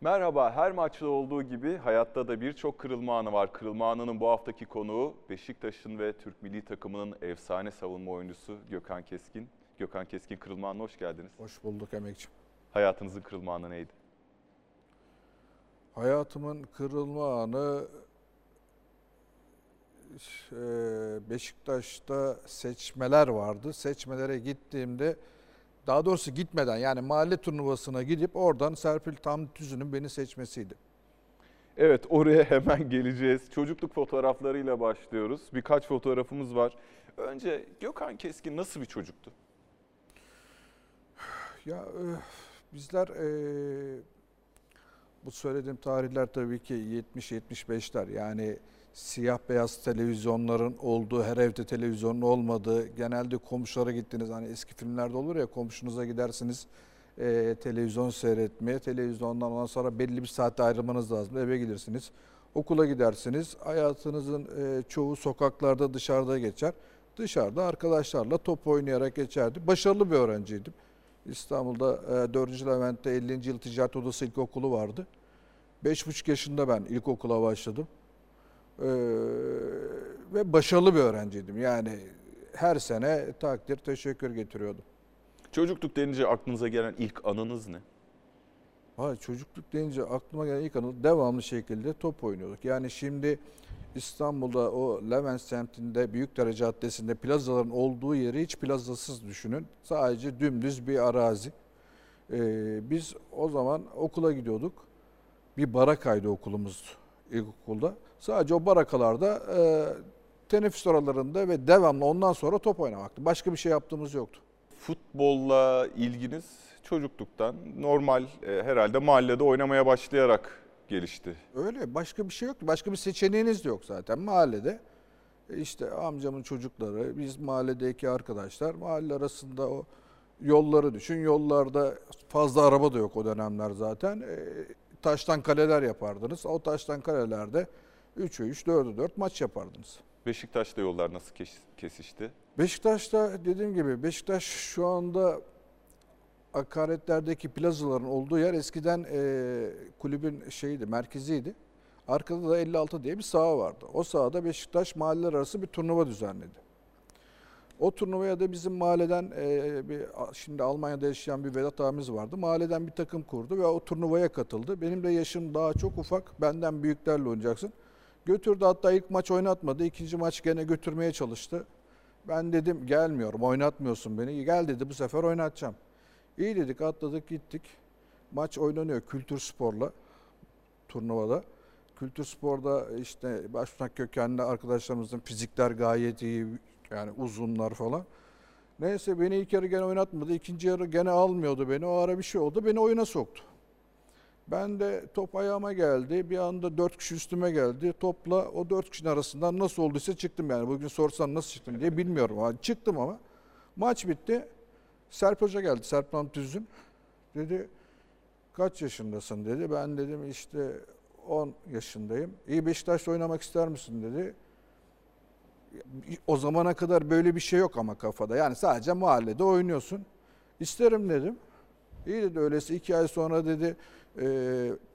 Merhaba, her maçta olduğu gibi hayatta da birçok kırılma anı var. Kırılma anının bu haftaki konuğu Beşiktaş'ın ve Türk milli takımının efsane savunma oyuncusu Gökhan Keskin. Gökhan Keskin kırılma anına hoş geldiniz. Hoş bulduk emekçim. Hayatınızın kırılma anı neydi? Hayatımın kırılma anı e, Beşiktaş'ta seçmeler vardı. Seçmelere gittiğimde daha doğrusu gitmeden yani mahalle turnuvasına gidip oradan Serpil Tam Tüzün'ün beni seçmesiydi. Evet, oraya hemen geleceğiz. Çocukluk fotoğraflarıyla başlıyoruz. Birkaç fotoğrafımız var. Önce Gökhan Keskin nasıl bir çocuktu? Ya e, bizler e, bu söylediğim tarihler tabii ki 70-75'ler yani siyah beyaz televizyonların olduğu, her evde televizyonun olmadığı, genelde komşulara gittiniz hani eski filmlerde olur ya komşunuza gidersiniz e, televizyon seyretmeye, televizyondan ondan sonra belli bir saatte ayrılmanız lazım, eve gidersiniz, okula gidersiniz, hayatınızın e, çoğu sokaklarda dışarıda geçer. Dışarıda arkadaşlarla top oynayarak geçerdi. Başarılı bir öğrenciydim. İstanbul'da e, 4. Levent'te 50. Yıl Ticaret Odası İlkokulu vardı. 5,5 yaşında ben ilkokula başladım. Ee, ve başarılı bir öğrenciydim. Yani her sene takdir, teşekkür getiriyordum. Çocukluk denince aklınıza gelen ilk anınız ne? Ha, çocukluk deyince aklıma gelen ilk anı devamlı şekilde top oynuyorduk. Yani şimdi İstanbul'da o Levent semtinde Büyükdere Caddesi'nde plazaların olduğu yeri hiç plazasız düşünün. Sadece dümdüz bir arazi. Ee, biz o zaman okula gidiyorduk. Bir barakaydı okulumuz ilkokulda. Sadece o barakalarda e, teneffüs aralarında ve devamlı ondan sonra top oynamaktı. Başka bir şey yaptığımız yoktu. Futbolla ilginiz çocukluktan normal e, herhalde mahallede oynamaya başlayarak gelişti. Öyle başka bir şey yoktu. Başka bir seçeneğiniz de yok zaten mahallede. E, işte amcamın çocukları, biz mahalledeki arkadaşlar mahalle arasında o yolları düşün. Yollarda fazla araba da yok o dönemler zaten. E, taştan kaleler yapardınız. O taştan kalelerde 3'e 3, 4'e 4 maç yapardınız. Beşiktaş'ta yollar nasıl kes- kesişti? Beşiktaş'ta dediğim gibi Beşiktaş şu anda akaretlerdeki plazaların olduğu yer eskiden e, kulübün şeyiydi, merkeziydi. Arkada da 56 diye bir saha vardı. O sahada Beşiktaş mahalleler arası bir turnuva düzenledi. O turnuvaya da bizim mahalleden e, bir şimdi Almanya'da yaşayan bir Vedat abimiz vardı. Mahalleden bir takım kurdu ve o turnuvaya katıldı. Benim de yaşım daha çok ufak. Benden büyüklerle oynayacaksın. Götürdü hatta ilk maç oynatmadı. ikinci maç gene götürmeye çalıştı. Ben dedim gelmiyorum oynatmıyorsun beni. Gel dedi bu sefer oynatacağım. İyi dedik atladık gittik. Maç oynanıyor Kültür Spor'la turnuvada. Kültür Spor'da işte başmak kökenli arkadaşlarımızın fizikler gayet iyi. Yani uzunlar falan. Neyse beni ilk yarı gene oynatmadı. ikinci yarı gene almıyordu beni. O ara bir şey oldu. Beni oyuna soktu. Ben de top ayağıma geldi. Bir anda dört kişi üstüme geldi. Topla o dört kişinin arasından nasıl olduysa çıktım yani. Bugün sorsan nasıl çıktım diye bilmiyorum. ama çıktım ama. Maç bitti. Serp Hoca geldi. Serp Namtüz'ün. Dedi kaç yaşındasın dedi. Ben dedim işte 10 yaşındayım. İyi Beşiktaş'ta oynamak ister misin dedi. O zamana kadar böyle bir şey yok ama kafada. Yani sadece mahallede oynuyorsun. İsterim dedim. İyi dedi öyleyse iki ay sonra dedi e,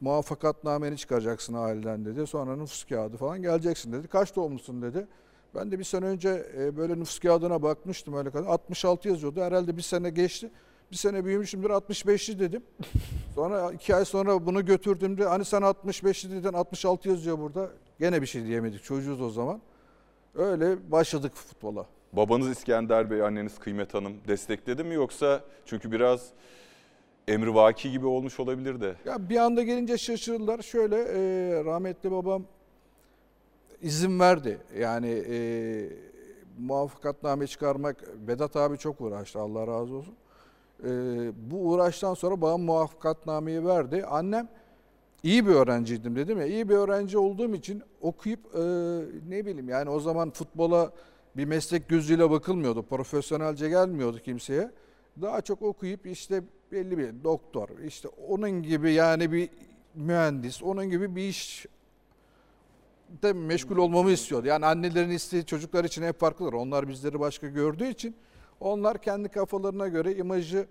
muvaffakatnameni çıkaracaksın aileden dedi. Sonra nüfus kağıdı falan geleceksin dedi. Kaç doğumlusun dedi. Ben de bir sene önce e, böyle nüfus kağıdına bakmıştım öyle kadar. 66 yazıyordu. Herhalde bir sene geçti. Bir sene büyümüşümdür 65'li dedim. Sonra iki ay sonra bunu götürdüğümde hani sen 65'li dedin 66 yazıyor burada. Gene bir şey diyemedik çocuğuz o zaman. Öyle başladık futbola. Babanız İskender Bey, anneniz Kıymet Hanım destekledi mi yoksa çünkü biraz emrivaki gibi olmuş olabilir de. Ya bir anda gelince şaşırdılar. Şöyle e, rahmetli babam izin verdi. Yani e, muvaffakatname çıkarmak Vedat abi çok uğraştı Allah razı olsun. E, bu uğraştan sonra babam muvaffakatnameyi verdi. Annem iyi bir öğrenciydim dedim ya. İyi bir öğrenci olduğum için okuyup e, ne bileyim yani o zaman futbola bir meslek gözüyle bakılmıyordu. Profesyonelce gelmiyordu kimseye. Daha çok okuyup işte belli bir doktor, işte onun gibi yani bir mühendis, onun gibi bir iş de meşgul olmamı istiyordu. Yani annelerin isteği çocuklar için hep farklıdır. Onlar bizleri başka gördüğü için onlar kendi kafalarına göre imajı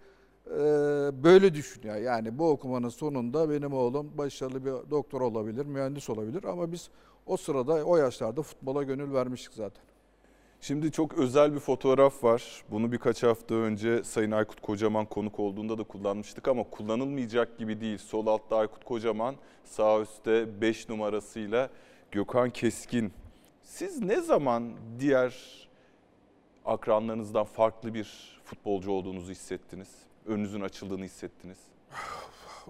böyle düşünüyor. Yani bu okumanın sonunda benim oğlum başarılı bir doktor olabilir, mühendis olabilir ama biz o sırada o yaşlarda futbola gönül vermiştik zaten. Şimdi çok özel bir fotoğraf var. Bunu birkaç hafta önce Sayın Aykut Kocaman konuk olduğunda da kullanmıştık ama kullanılmayacak gibi değil. Sol altta Aykut Kocaman, sağ üstte 5 numarasıyla Gökhan Keskin. Siz ne zaman diğer akranlarınızdan farklı bir futbolcu olduğunuzu hissettiniz? Önünüzün açıldığını hissettiniz?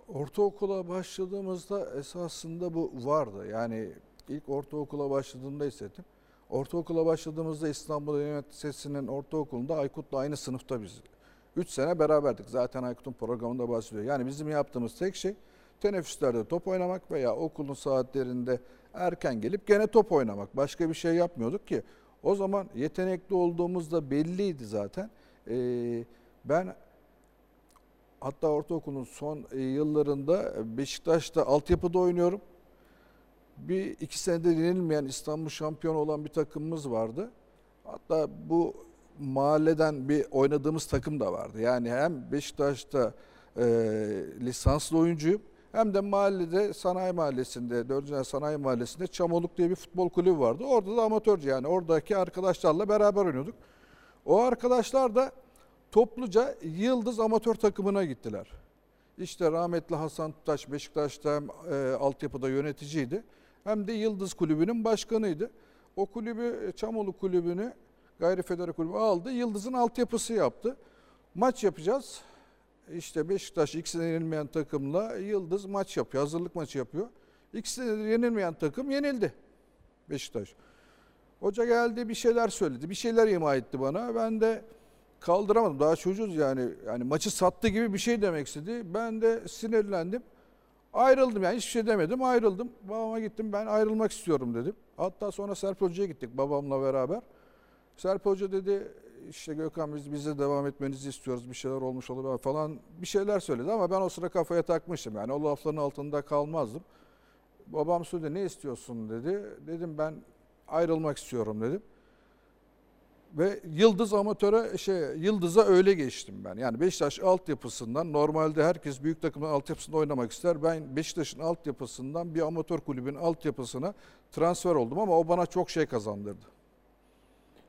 Ortaokula başladığımızda esasında bu vardı. Yani ilk ortaokula başladığımda hissettim. Ortaokula başladığımızda İstanbul Üniversitesi'nin Lisesi'nin ortaokulunda Aykut'la aynı sınıfta biz. 3 sene beraberdik. Zaten Aykut'un programında bahsediyor. Yani bizim yaptığımız tek şey teneffüslerde top oynamak veya okulun saatlerinde erken gelip gene top oynamak. Başka bir şey yapmıyorduk ki. O zaman yetenekli olduğumuzda belliydi zaten. Ee, ben hatta ortaokulun son yıllarında Beşiktaş'ta altyapıda oynuyorum bir iki senede yenilmeyen İstanbul şampiyonu olan bir takımımız vardı. Hatta bu mahalleden bir oynadığımız takım da vardı. Yani hem Beşiktaş'ta e, lisanslı oyuncuyum hem de mahallede sanayi mahallesinde, 4. sanayi mahallesinde Çamoluk diye bir futbol kulübü vardı. Orada da amatörce yani oradaki arkadaşlarla beraber oynuyorduk. O arkadaşlar da topluca Yıldız amatör takımına gittiler. İşte rahmetli Hasan Tutaş Beşiktaş'ta hem e, altyapıda yöneticiydi hem de Yıldız Kulübü'nün başkanıydı. O kulübü e, Çamolu Kulübü'nü Gayri Federe Kulübü aldı. Yıldız'ın altyapısı yaptı. Maç yapacağız. İşte Beşiktaş ikisine yenilmeyen takımla Yıldız maç yapıyor. Hazırlık maçı yapıyor. İkisine yenilmeyen takım yenildi. Beşiktaş. Hoca geldi bir şeyler söyledi. Bir şeyler ima etti bana. Ben de kaldıramadım. Daha çocuğuz yani. Yani maçı sattı gibi bir şey demek istedi. Ben de sinirlendim. Ayrıldım yani hiçbir şey demedim ayrıldım. Babama gittim ben ayrılmak istiyorum dedim. Hatta sonra Serp Hoca'ya gittik babamla beraber. Serp Hoca dedi işte Gökhan biz bize devam etmenizi istiyoruz bir şeyler olmuş olabilir falan bir şeyler söyledi ama ben o sıra kafaya takmıştım yani o lafların altında kalmazdım. Babam söyledi ne istiyorsun dedi. Dedim ben ayrılmak istiyorum dedim. Ve Yıldız amatöre şey Yıldız'a öyle geçtim ben. Yani Beşiktaş altyapısından normalde herkes büyük takımın altyapısında oynamak ister. Ben Beşiktaş'ın altyapısından bir amatör kulübün altyapısına transfer oldum ama o bana çok şey kazandırdı.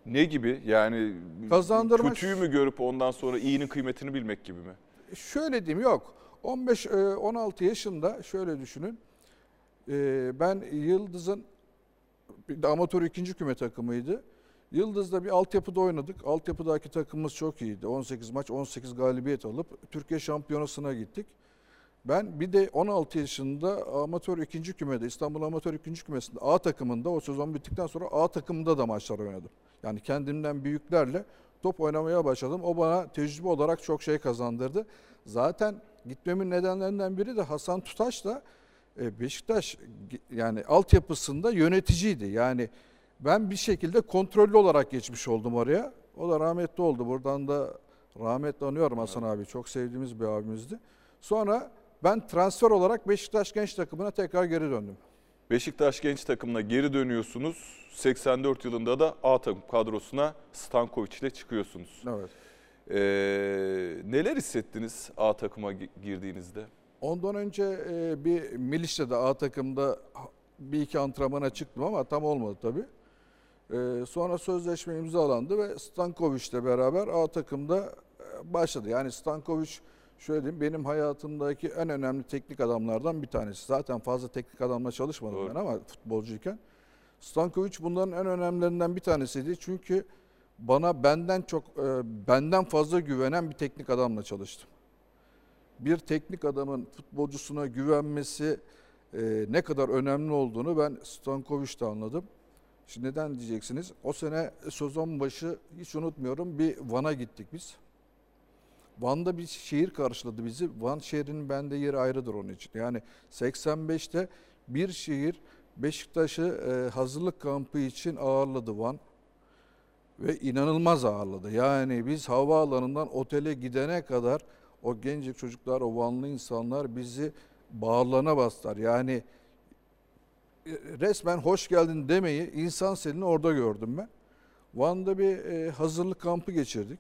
Ne gibi? Yani Kazandırmak... kötüyü mü görüp ondan sonra iyinin kıymetini bilmek gibi mi? Şöyle diyeyim yok. 15-16 yaşında şöyle düşünün. Ben Yıldız'ın amatör ikinci küme takımıydı. Yıldız'da bir altyapıda oynadık. Altyapıdaki takımımız çok iyiydi. 18 maç 18 galibiyet alıp Türkiye şampiyonasına gittik. Ben bir de 16 yaşında amatör ikinci kümede İstanbul amatör ikinci kümesinde A takımında o sezon bittikten sonra A takımında da maçlar oynadım. Yani kendimden büyüklerle top oynamaya başladım. O bana tecrübe olarak çok şey kazandırdı. Zaten gitmemin nedenlerinden biri de Hasan Tutaş da e, Beşiktaş yani altyapısında yöneticiydi. Yani ben bir şekilde kontrollü olarak geçmiş oldum oraya. O da rahmetli oldu. Buradan da rahmetli anıyorum Hasan abi. Çok sevdiğimiz bir abimizdi. Sonra ben transfer olarak Beşiktaş genç takımına tekrar geri döndüm. Beşiktaş genç takımına geri dönüyorsunuz. 84 yılında da A takım kadrosuna Stankovic ile çıkıyorsunuz. Evet. Ee, neler hissettiniz A takıma girdiğinizde? Ondan önce e, bir Miliş'te A takımda bir iki antrenmana çıktım ama tam olmadı tabii. Ee, sonra sözleşme imzalandı ve Stankovic'le beraber A takımda e, başladı. Yani Stankovic şöyle diyeyim benim hayatımdaki en önemli teknik adamlardan bir tanesi. Zaten fazla teknik adamla çalışmadım Doğru. ben ama futbolcuyken. Stankovic bunların en önemlilerinden bir tanesiydi. Çünkü bana benden çok e, benden fazla güvenen bir teknik adamla çalıştım. Bir teknik adamın futbolcusuna güvenmesi e, ne kadar önemli olduğunu ben Stankovic'te anladım. Şimdi neden diyeceksiniz? O sene sezon başı hiç unutmuyorum bir Van'a gittik biz. Van'da bir şehir karşıladı bizi. Van şehrinin bende yeri ayrıdır onun için. Yani 85'te bir şehir Beşiktaş'ı e, hazırlık kampı için ağırladı Van. Ve inanılmaz ağırladı. Yani biz havaalanından otele gidene kadar o gencik çocuklar, o Vanlı insanlar bizi bağırlarına bastılar. Yani resmen hoş geldin demeyi insan selini orada gördüm ben. Van'da bir e, hazırlık kampı geçirdik.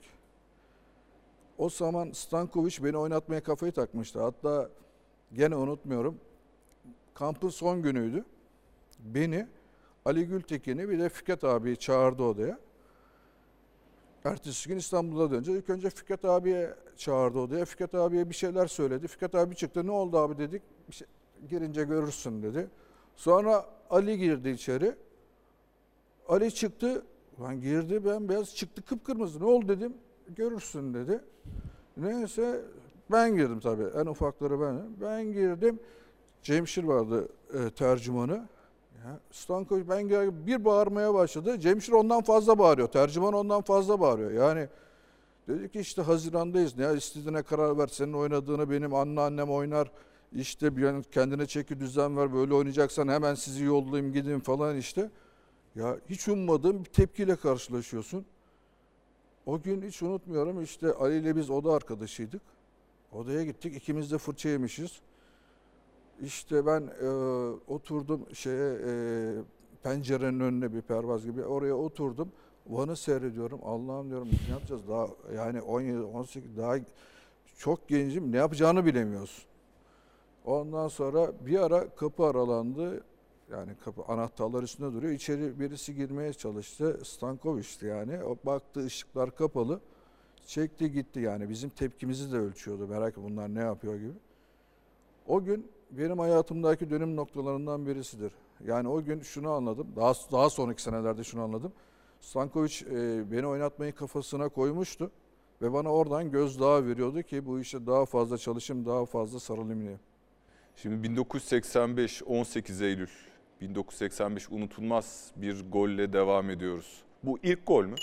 o zaman Stankovic beni oynatmaya kafayı takmıştı. Hatta gene unutmuyorum. Kampın son günüydü. Beni Ali Gültekin'i bir de Fikret abiyi çağırdı odaya. Ertesi gün İstanbul'a dönünce ilk önce Fikret abiye çağırdı odaya. Fikret abiye bir şeyler söyledi. Fikret abi çıktı. Ne oldu abi dedik. Bir şey, girince görürsün dedi. Sonra Ali girdi içeri. Ali çıktı. Ben girdi ben beyaz çıktı kıpkırmızı. Ne oldu dedim. Görürsün dedi. Neyse ben girdim tabii. En ufakları ben. Ben girdim. Cemşir vardı e, tercümanı. Ya, ben gel- bir bağırmaya başladı. Cemşir ondan fazla bağırıyor. Tercüman ondan fazla bağırıyor. Yani dedi ki işte Haziran'dayız. Ne istediğine karar ver. Senin oynadığını benim anneannem oynar. İşte bir an kendine çeki düzen ver. Böyle oynayacaksan hemen sizi yollayayım gidin falan işte. Ya hiç ummadığım bir tepkiyle karşılaşıyorsun. O gün hiç unutmuyorum işte Ali ile biz oda arkadaşıydık. Odaya gittik ikimiz de fırça yemişiz. İşte ben e, oturdum şeye e, pencerenin önüne bir pervaz gibi oraya oturdum. Van'ı seyrediyorum. Allah'ım diyorum ne yapacağız daha yani 17 18 daha çok gencim ne yapacağını bilemiyorsun. Ondan sonra bir ara kapı aralandı. Yani kapı anahtarlar üstünde duruyor. İçeri birisi girmeye çalıştı. Stankovic'ti yani. O baktı ışıklar kapalı. Çekti gitti yani. Bizim tepkimizi de ölçüyordu. Merak bunlar ne yapıyor gibi. O gün benim hayatımdaki dönüm noktalarından birisidir. Yani o gün şunu anladım. Daha daha sonraki senelerde şunu anladım. Stankovic e, beni oynatmayı kafasına koymuştu ve bana oradan gözdağı veriyordu ki bu işte daha fazla çalışayım, daha fazla sarılayım diye. Şimdi 1985 18 Eylül 1985 unutulmaz bir golle devam ediyoruz. Bu ilk gol mü?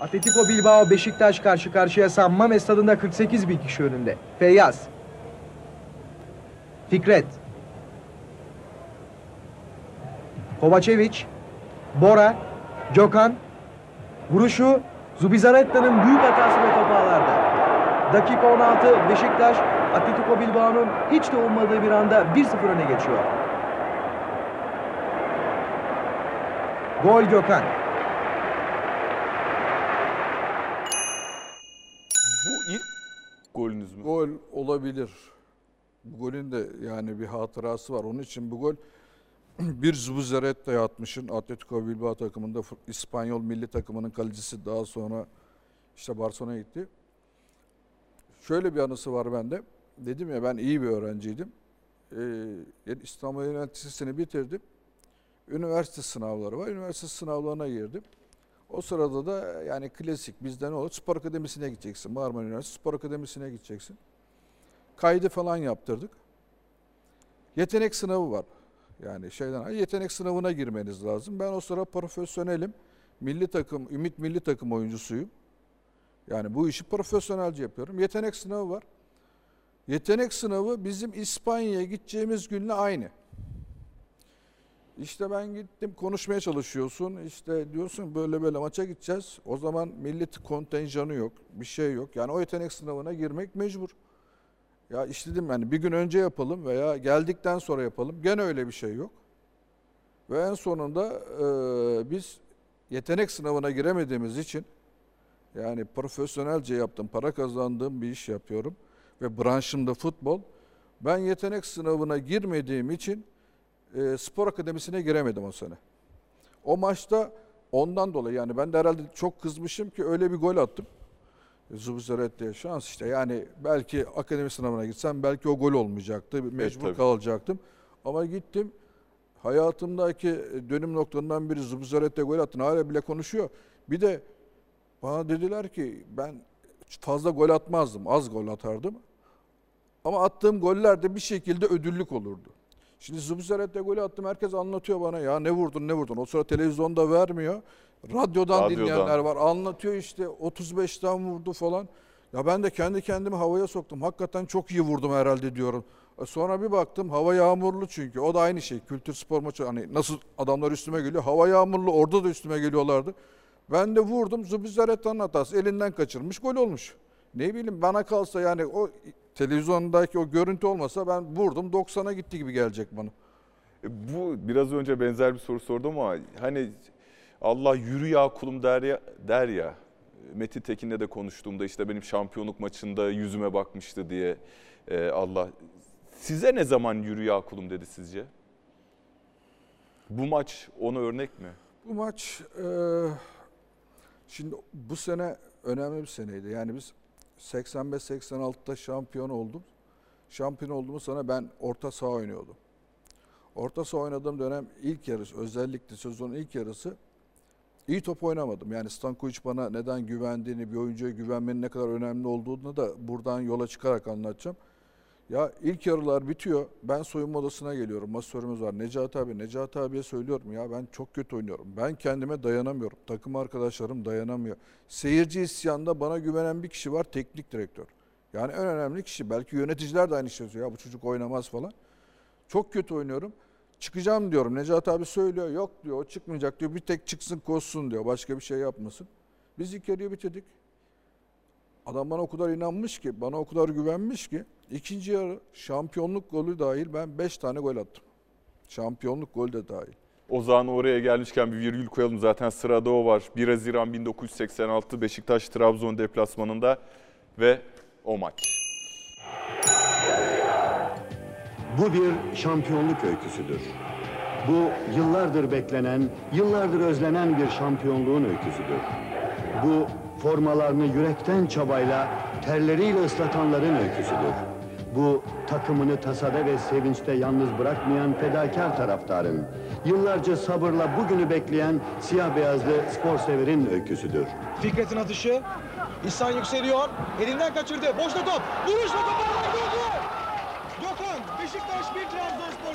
Atletico Bilbao Beşiktaş karşı karşıya San Mames stadında 48 bin kişi önünde. Feyyaz. Fikret. Kovacevic. Bora. Gökhan. Vuruşu Zubizaretta'nın büyük hatası ve topu ağlarda. Dakika 16 Beşiktaş Atletico Bilbao'nun hiç de ummadığı bir anda 1-0 öne geçiyor. Gol Gökhan. Bu ilk golünüz mü? Gol olabilir. Bu golün de yani bir hatırası var. Onun için bu gol bir Zubizarreta atmışın Atletico Bilbao takımında İspanyol milli takımının kalecisi daha sonra işte Barcelona'ya gitti. Şöyle bir anısı var bende. Dedim ya ben iyi bir öğrenciydim. Ee, yani İstanbul Üniversitesi'ni bitirdim. Üniversite sınavları var. Üniversite sınavlarına girdim. O sırada da yani klasik bizde ne olur? Spor akademisine gideceksin. Marmara Üniversitesi Spor Akademisi'ne gideceksin. Kaydı falan yaptırdık. Yetenek sınavı var. Yani şeyden yetenek sınavına girmeniz lazım. Ben o sıra profesyonelim. Milli takım, Ümit milli takım oyuncusuyum. Yani bu işi profesyonelce yapıyorum. Yetenek sınavı var. Yetenek sınavı bizim İspanya'ya gideceğimiz günle aynı. İşte ben gittim konuşmaya çalışıyorsun. İşte diyorsun böyle böyle maça gideceğiz. O zaman milli kontenjanı yok. Bir şey yok. Yani o yetenek sınavına girmek mecbur. Ya işledim yani bir gün önce yapalım veya geldikten sonra yapalım. Gene öyle bir şey yok. Ve en sonunda e, biz yetenek sınavına giremediğimiz için yani profesyonelce yaptım, para kazandığım bir iş yapıyorum ve branşımda futbol. Ben yetenek sınavına girmediğim için e, spor akademisine giremedim o sene. O maçta ondan dolayı yani ben de herhalde çok kızmışım ki öyle bir gol attım. Zubizaret'te şans işte yani belki akademi sınavına gitsem belki o gol olmayacaktı. Mecbur tabii. kalacaktım. Ama gittim hayatımdaki dönüm noktalarından biri Zubizaret'te gol attın. Hala bile konuşuyor. Bir de bana dediler ki ben fazla gol atmazdım. Az gol atardım. Ama attığım goller de bir şekilde ödüllük olurdu. Şimdi Zubizaret'te golü attım. Herkes anlatıyor bana ya ne vurdun ne vurdun. O sıra televizyonda vermiyor. Radyodan, Radyodan. dinleyenler var. Anlatıyor işte 35'ten vurdu falan. Ya ben de kendi kendimi havaya soktum. Hakikaten çok iyi vurdum herhalde diyorum. E Sonra bir baktım hava yağmurlu çünkü. O da aynı şey. Kültür spor maçı hani nasıl adamlar üstüme geliyor. Hava yağmurlu orada da üstüme geliyorlardı. Ben de vurdum. Zubizareta'nın hatası. Elinden kaçırmış gol olmuş. Ne bileyim bana kalsa yani o televizyondaki o görüntü olmasa ben vurdum 90'a gitti gibi gelecek bana. E, Bu biraz önce benzer bir soru sordum ama hani Allah yürü ya kulum der ya, der ya. Metin Tekin'le de konuştuğumda işte benim şampiyonluk maçında yüzüme bakmıştı diye e, Allah. Size ne zaman yürü ya kulum dedi sizce? Bu maç ona örnek mi? Bu maç e, şimdi bu sene önemli bir seneydi. Yani biz 85-86'da şampiyon oldum. Şampiyon olduğumuz sene ben orta saha oynuyordum. Orta saha oynadığım dönem ilk yarısı özellikle sezonun ilk yarısı iyi top oynamadım. Yani Stankovic bana neden güvendiğini, bir oyuncuya güvenmenin ne kadar önemli olduğunu da buradan yola çıkarak anlatacağım. Ya ilk yarılar bitiyor. Ben soyunma odasına geliyorum. Masörümüz var. Necati abi, Necati abiye söylüyorum ya ben çok kötü oynuyorum. Ben kendime dayanamıyorum. Takım arkadaşlarım dayanamıyor. Seyirci isyanda bana güvenen bir kişi var. Teknik direktör. Yani en önemli kişi. Belki yöneticiler de aynı şey söylüyor. Ya bu çocuk oynamaz falan. Çok kötü oynuyorum. Çıkacağım diyorum. Necati abi söylüyor. Yok diyor o çıkmayacak diyor. Bir tek çıksın koşsun diyor. Başka bir şey yapmasın. Biz ilk yarıyı bitirdik. Adam bana o kadar inanmış ki, bana o kadar güvenmiş ki ikinci yarı şampiyonluk golü dahil ben 5 tane gol attım. Şampiyonluk golü de dahil. O zaman oraya gelmişken bir virgül koyalım. Zaten sırada o var. 1 Haziran 1986 Beşiktaş Trabzon deplasmanında ve o maç. Bu bir şampiyonluk öyküsüdür. Bu yıllardır beklenen, yıllardır özlenen bir şampiyonluğun öyküsüdür. Bu formalarını yürekten çabayla, terleriyle ıslatanların öyküsüdür. Bu takımını tasada ve sevinçte yalnız bırakmayan fedakar taraftarın, yıllarca sabırla bugünü bekleyen siyah beyazlı spor severin öyküsüdür. Fikret'in atışı. İhsan yükseliyor. Elinden kaçırdı. Boşta top. Vuruşla toparlar golü. Gökhan. Beşiktaş 1 Trabzonspor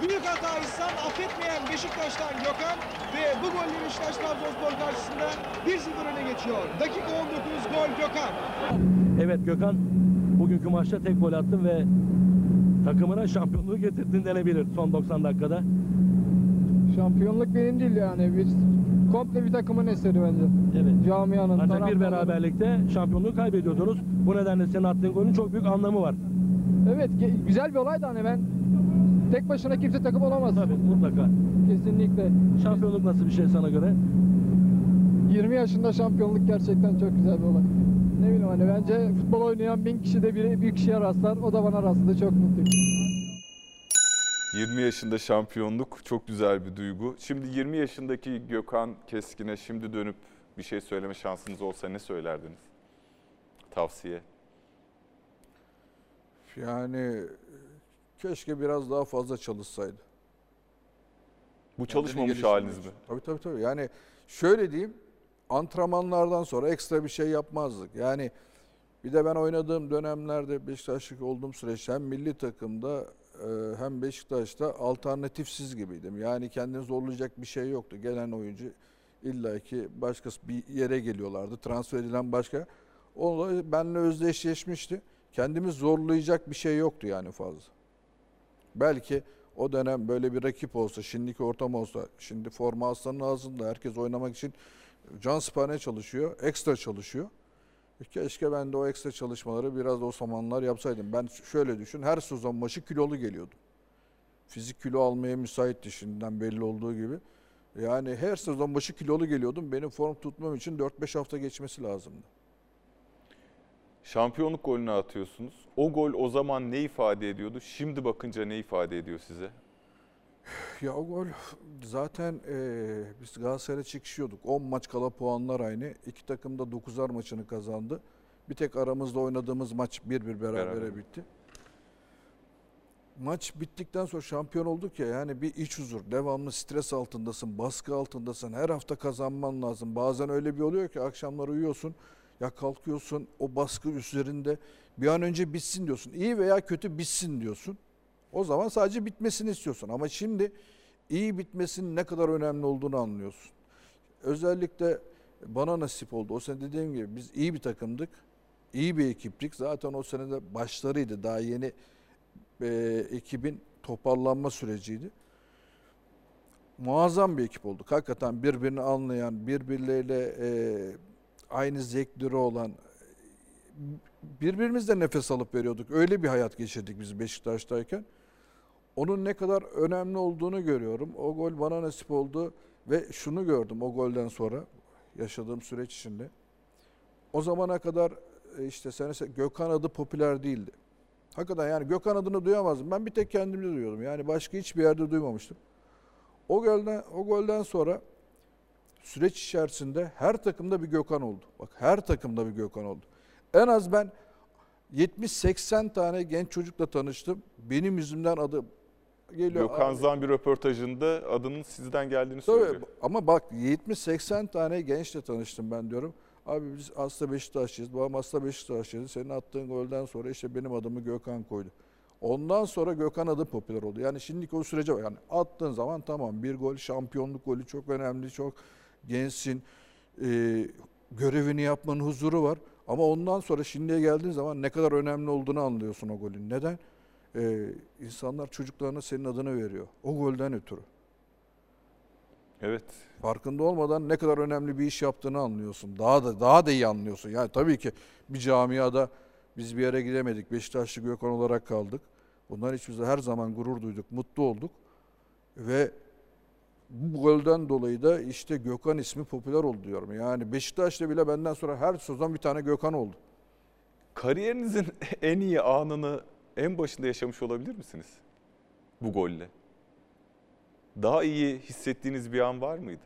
0. Büyük hata İhsan affetmeyen Beşiktaş'tan Gökhan ve bu golle Beşiktaş Trabzonspor karşısında 1-0 öne geçiyor. Dakika 19 gol Gökhan. Evet Gökhan bugünkü maçta tek gol attın ve takımına şampiyonluğu getirdin denebilir son 90 dakikada. Şampiyonluk benim değil yani. Biz komple bir takımın eseri bence. Evet. Camianın, Ancak bir beraberlikte şampiyonluğu kaybediyordunuz. Bu nedenle senin attığın golün çok büyük anlamı var. Evet güzel bir olay da hani ben tek başına kimse takım olamaz. Tabii mutlaka. Kesinlikle. Şampiyonluk nasıl bir şey sana göre? 20 yaşında şampiyonluk gerçekten çok güzel bir olay. Ne bileyim hani bence futbol oynayan bin kişide biri bir kişiye rastlar. O da bana rastladı. Çok mutluyum. 20 yaşında şampiyonluk çok güzel bir duygu. Şimdi 20 yaşındaki Gökhan Keskin'e şimdi dönüp bir şey söyleme şansınız olsa ne söylerdiniz? Tavsiye. Yani keşke biraz daha fazla çalışsaydı. Bu çalışmamış geliştirmek haliniz mi? Tabii tabii tabii. Yani şöyle diyeyim. Antrenmanlardan sonra ekstra bir şey yapmazdık. Yani bir de ben oynadığım dönemlerde Beşiktaşlık olduğum süreçte hem milli takımda e, hem Beşiktaş'ta alternatifsiz gibiydim. Yani kendini zorlayacak bir şey yoktu. Gelen oyuncu illa ki başkası bir yere geliyorlardı. Transfer edilen başka. O da benimle özdeşleşmişti. Kendimi zorlayacak bir şey yoktu yani fazla. Belki o dönem böyle bir rakip olsa, şimdiki ortam olsa, şimdi forma aslanın ağzında herkes oynamak için can sipane çalışıyor, ekstra çalışıyor. E, Keşke ben de o ekstra çalışmaları biraz o zamanlar yapsaydım. Ben şöyle düşün, her sezon başı kilolu geliyordum. Fizik kilo almaya müsaitti şimdiden belli olduğu gibi. Yani her sezon başı kilolu geliyordum. Benim form tutmam için 4-5 hafta geçmesi lazımdı. Şampiyonluk golünü atıyorsunuz. O gol o zaman ne ifade ediyordu? Şimdi bakınca ne ifade ediyor size? Ya o gol zaten eee biz Galatasaray'a çıkışıyorduk. 10 maç kala puanlar aynı. İki takım da 9'ar maçını kazandı. Bir tek aramızda oynadığımız maç 1-1 berabere Beraber. bitti. Maç bittikten sonra şampiyon olduk ya yani bir iç huzur. Devamlı stres altındasın, baskı altındasın. Her hafta kazanman lazım. Bazen öyle bir oluyor ki akşamlar uyuyorsun. Ya kalkıyorsun o baskı üzerinde bir an önce bitsin diyorsun. İyi veya kötü bitsin diyorsun. O zaman sadece bitmesini istiyorsun. Ama şimdi iyi bitmesinin ne kadar önemli olduğunu anlıyorsun. Özellikle bana nasip oldu. O sene dediğim gibi biz iyi bir takımdık. İyi bir ekiptik. Zaten o sene de başlarıydı. Daha yeni e, ekibin toparlanma süreciydi. Muazzam bir ekip olduk. Hakikaten birbirini anlayan, birbirleriyle e, aynı zevkleri olan, birbirimizle nefes alıp veriyorduk. Öyle bir hayat geçirdik biz Beşiktaş'tayken. Onun ne kadar önemli olduğunu görüyorum. O gol bana nasip oldu ve şunu gördüm o golden sonra yaşadığım süreç içinde. o zamana kadar e, işte sen Gökhan adı popüler değildi. Hakikaten yani Gökhan adını duyamazdım. Ben bir tek kendimde duyuyordum. Yani başka hiçbir yerde duymamıştım. O golden, o golden sonra süreç içerisinde her takımda bir Gökhan oldu. Bak her takımda bir Gökhan oldu. En az ben 70-80 tane genç çocukla tanıştım. Benim yüzümden adı geliyor. Gökhan Zan bir röportajında adının sizden geldiğini Tabii söylüyor. ama bak 70-80 tane gençle tanıştım ben diyorum. Abi biz aslında Beşiktaşlıyız. Babam aslında Beşiktaşlıydı. Senin attığın golden sonra işte benim adımı Gökhan koydu. Ondan sonra Gökhan adı popüler oldu. Yani şimdiki o sürece yani attığın zaman tamam bir gol şampiyonluk golü çok önemli. Çok gençsin. Ee, görevini yapmanın huzuru var. Ama ondan sonra şimdiye geldiğin zaman ne kadar önemli olduğunu anlıyorsun o golün. Neden? Ee, insanlar çocuklarına senin adını veriyor. O golden ötürü. Evet. Farkında olmadan ne kadar önemli bir iş yaptığını anlıyorsun. Daha da daha da iyi anlıyorsun. Yani tabii ki bir camiada biz bir yere gidemedik. Beşiktaşlı Gökhan olarak kaldık. Bundan hiç biz de her zaman gurur duyduk, mutlu olduk. Ve bu golden dolayı da işte Gökhan ismi popüler oldu diyorum. Yani Beşiktaş'ta bile benden sonra her sezon bir tane Gökhan oldu. Kariyerinizin en iyi anını en başında yaşamış olabilir misiniz? Bu golle. Daha iyi hissettiğiniz bir an var mıydı?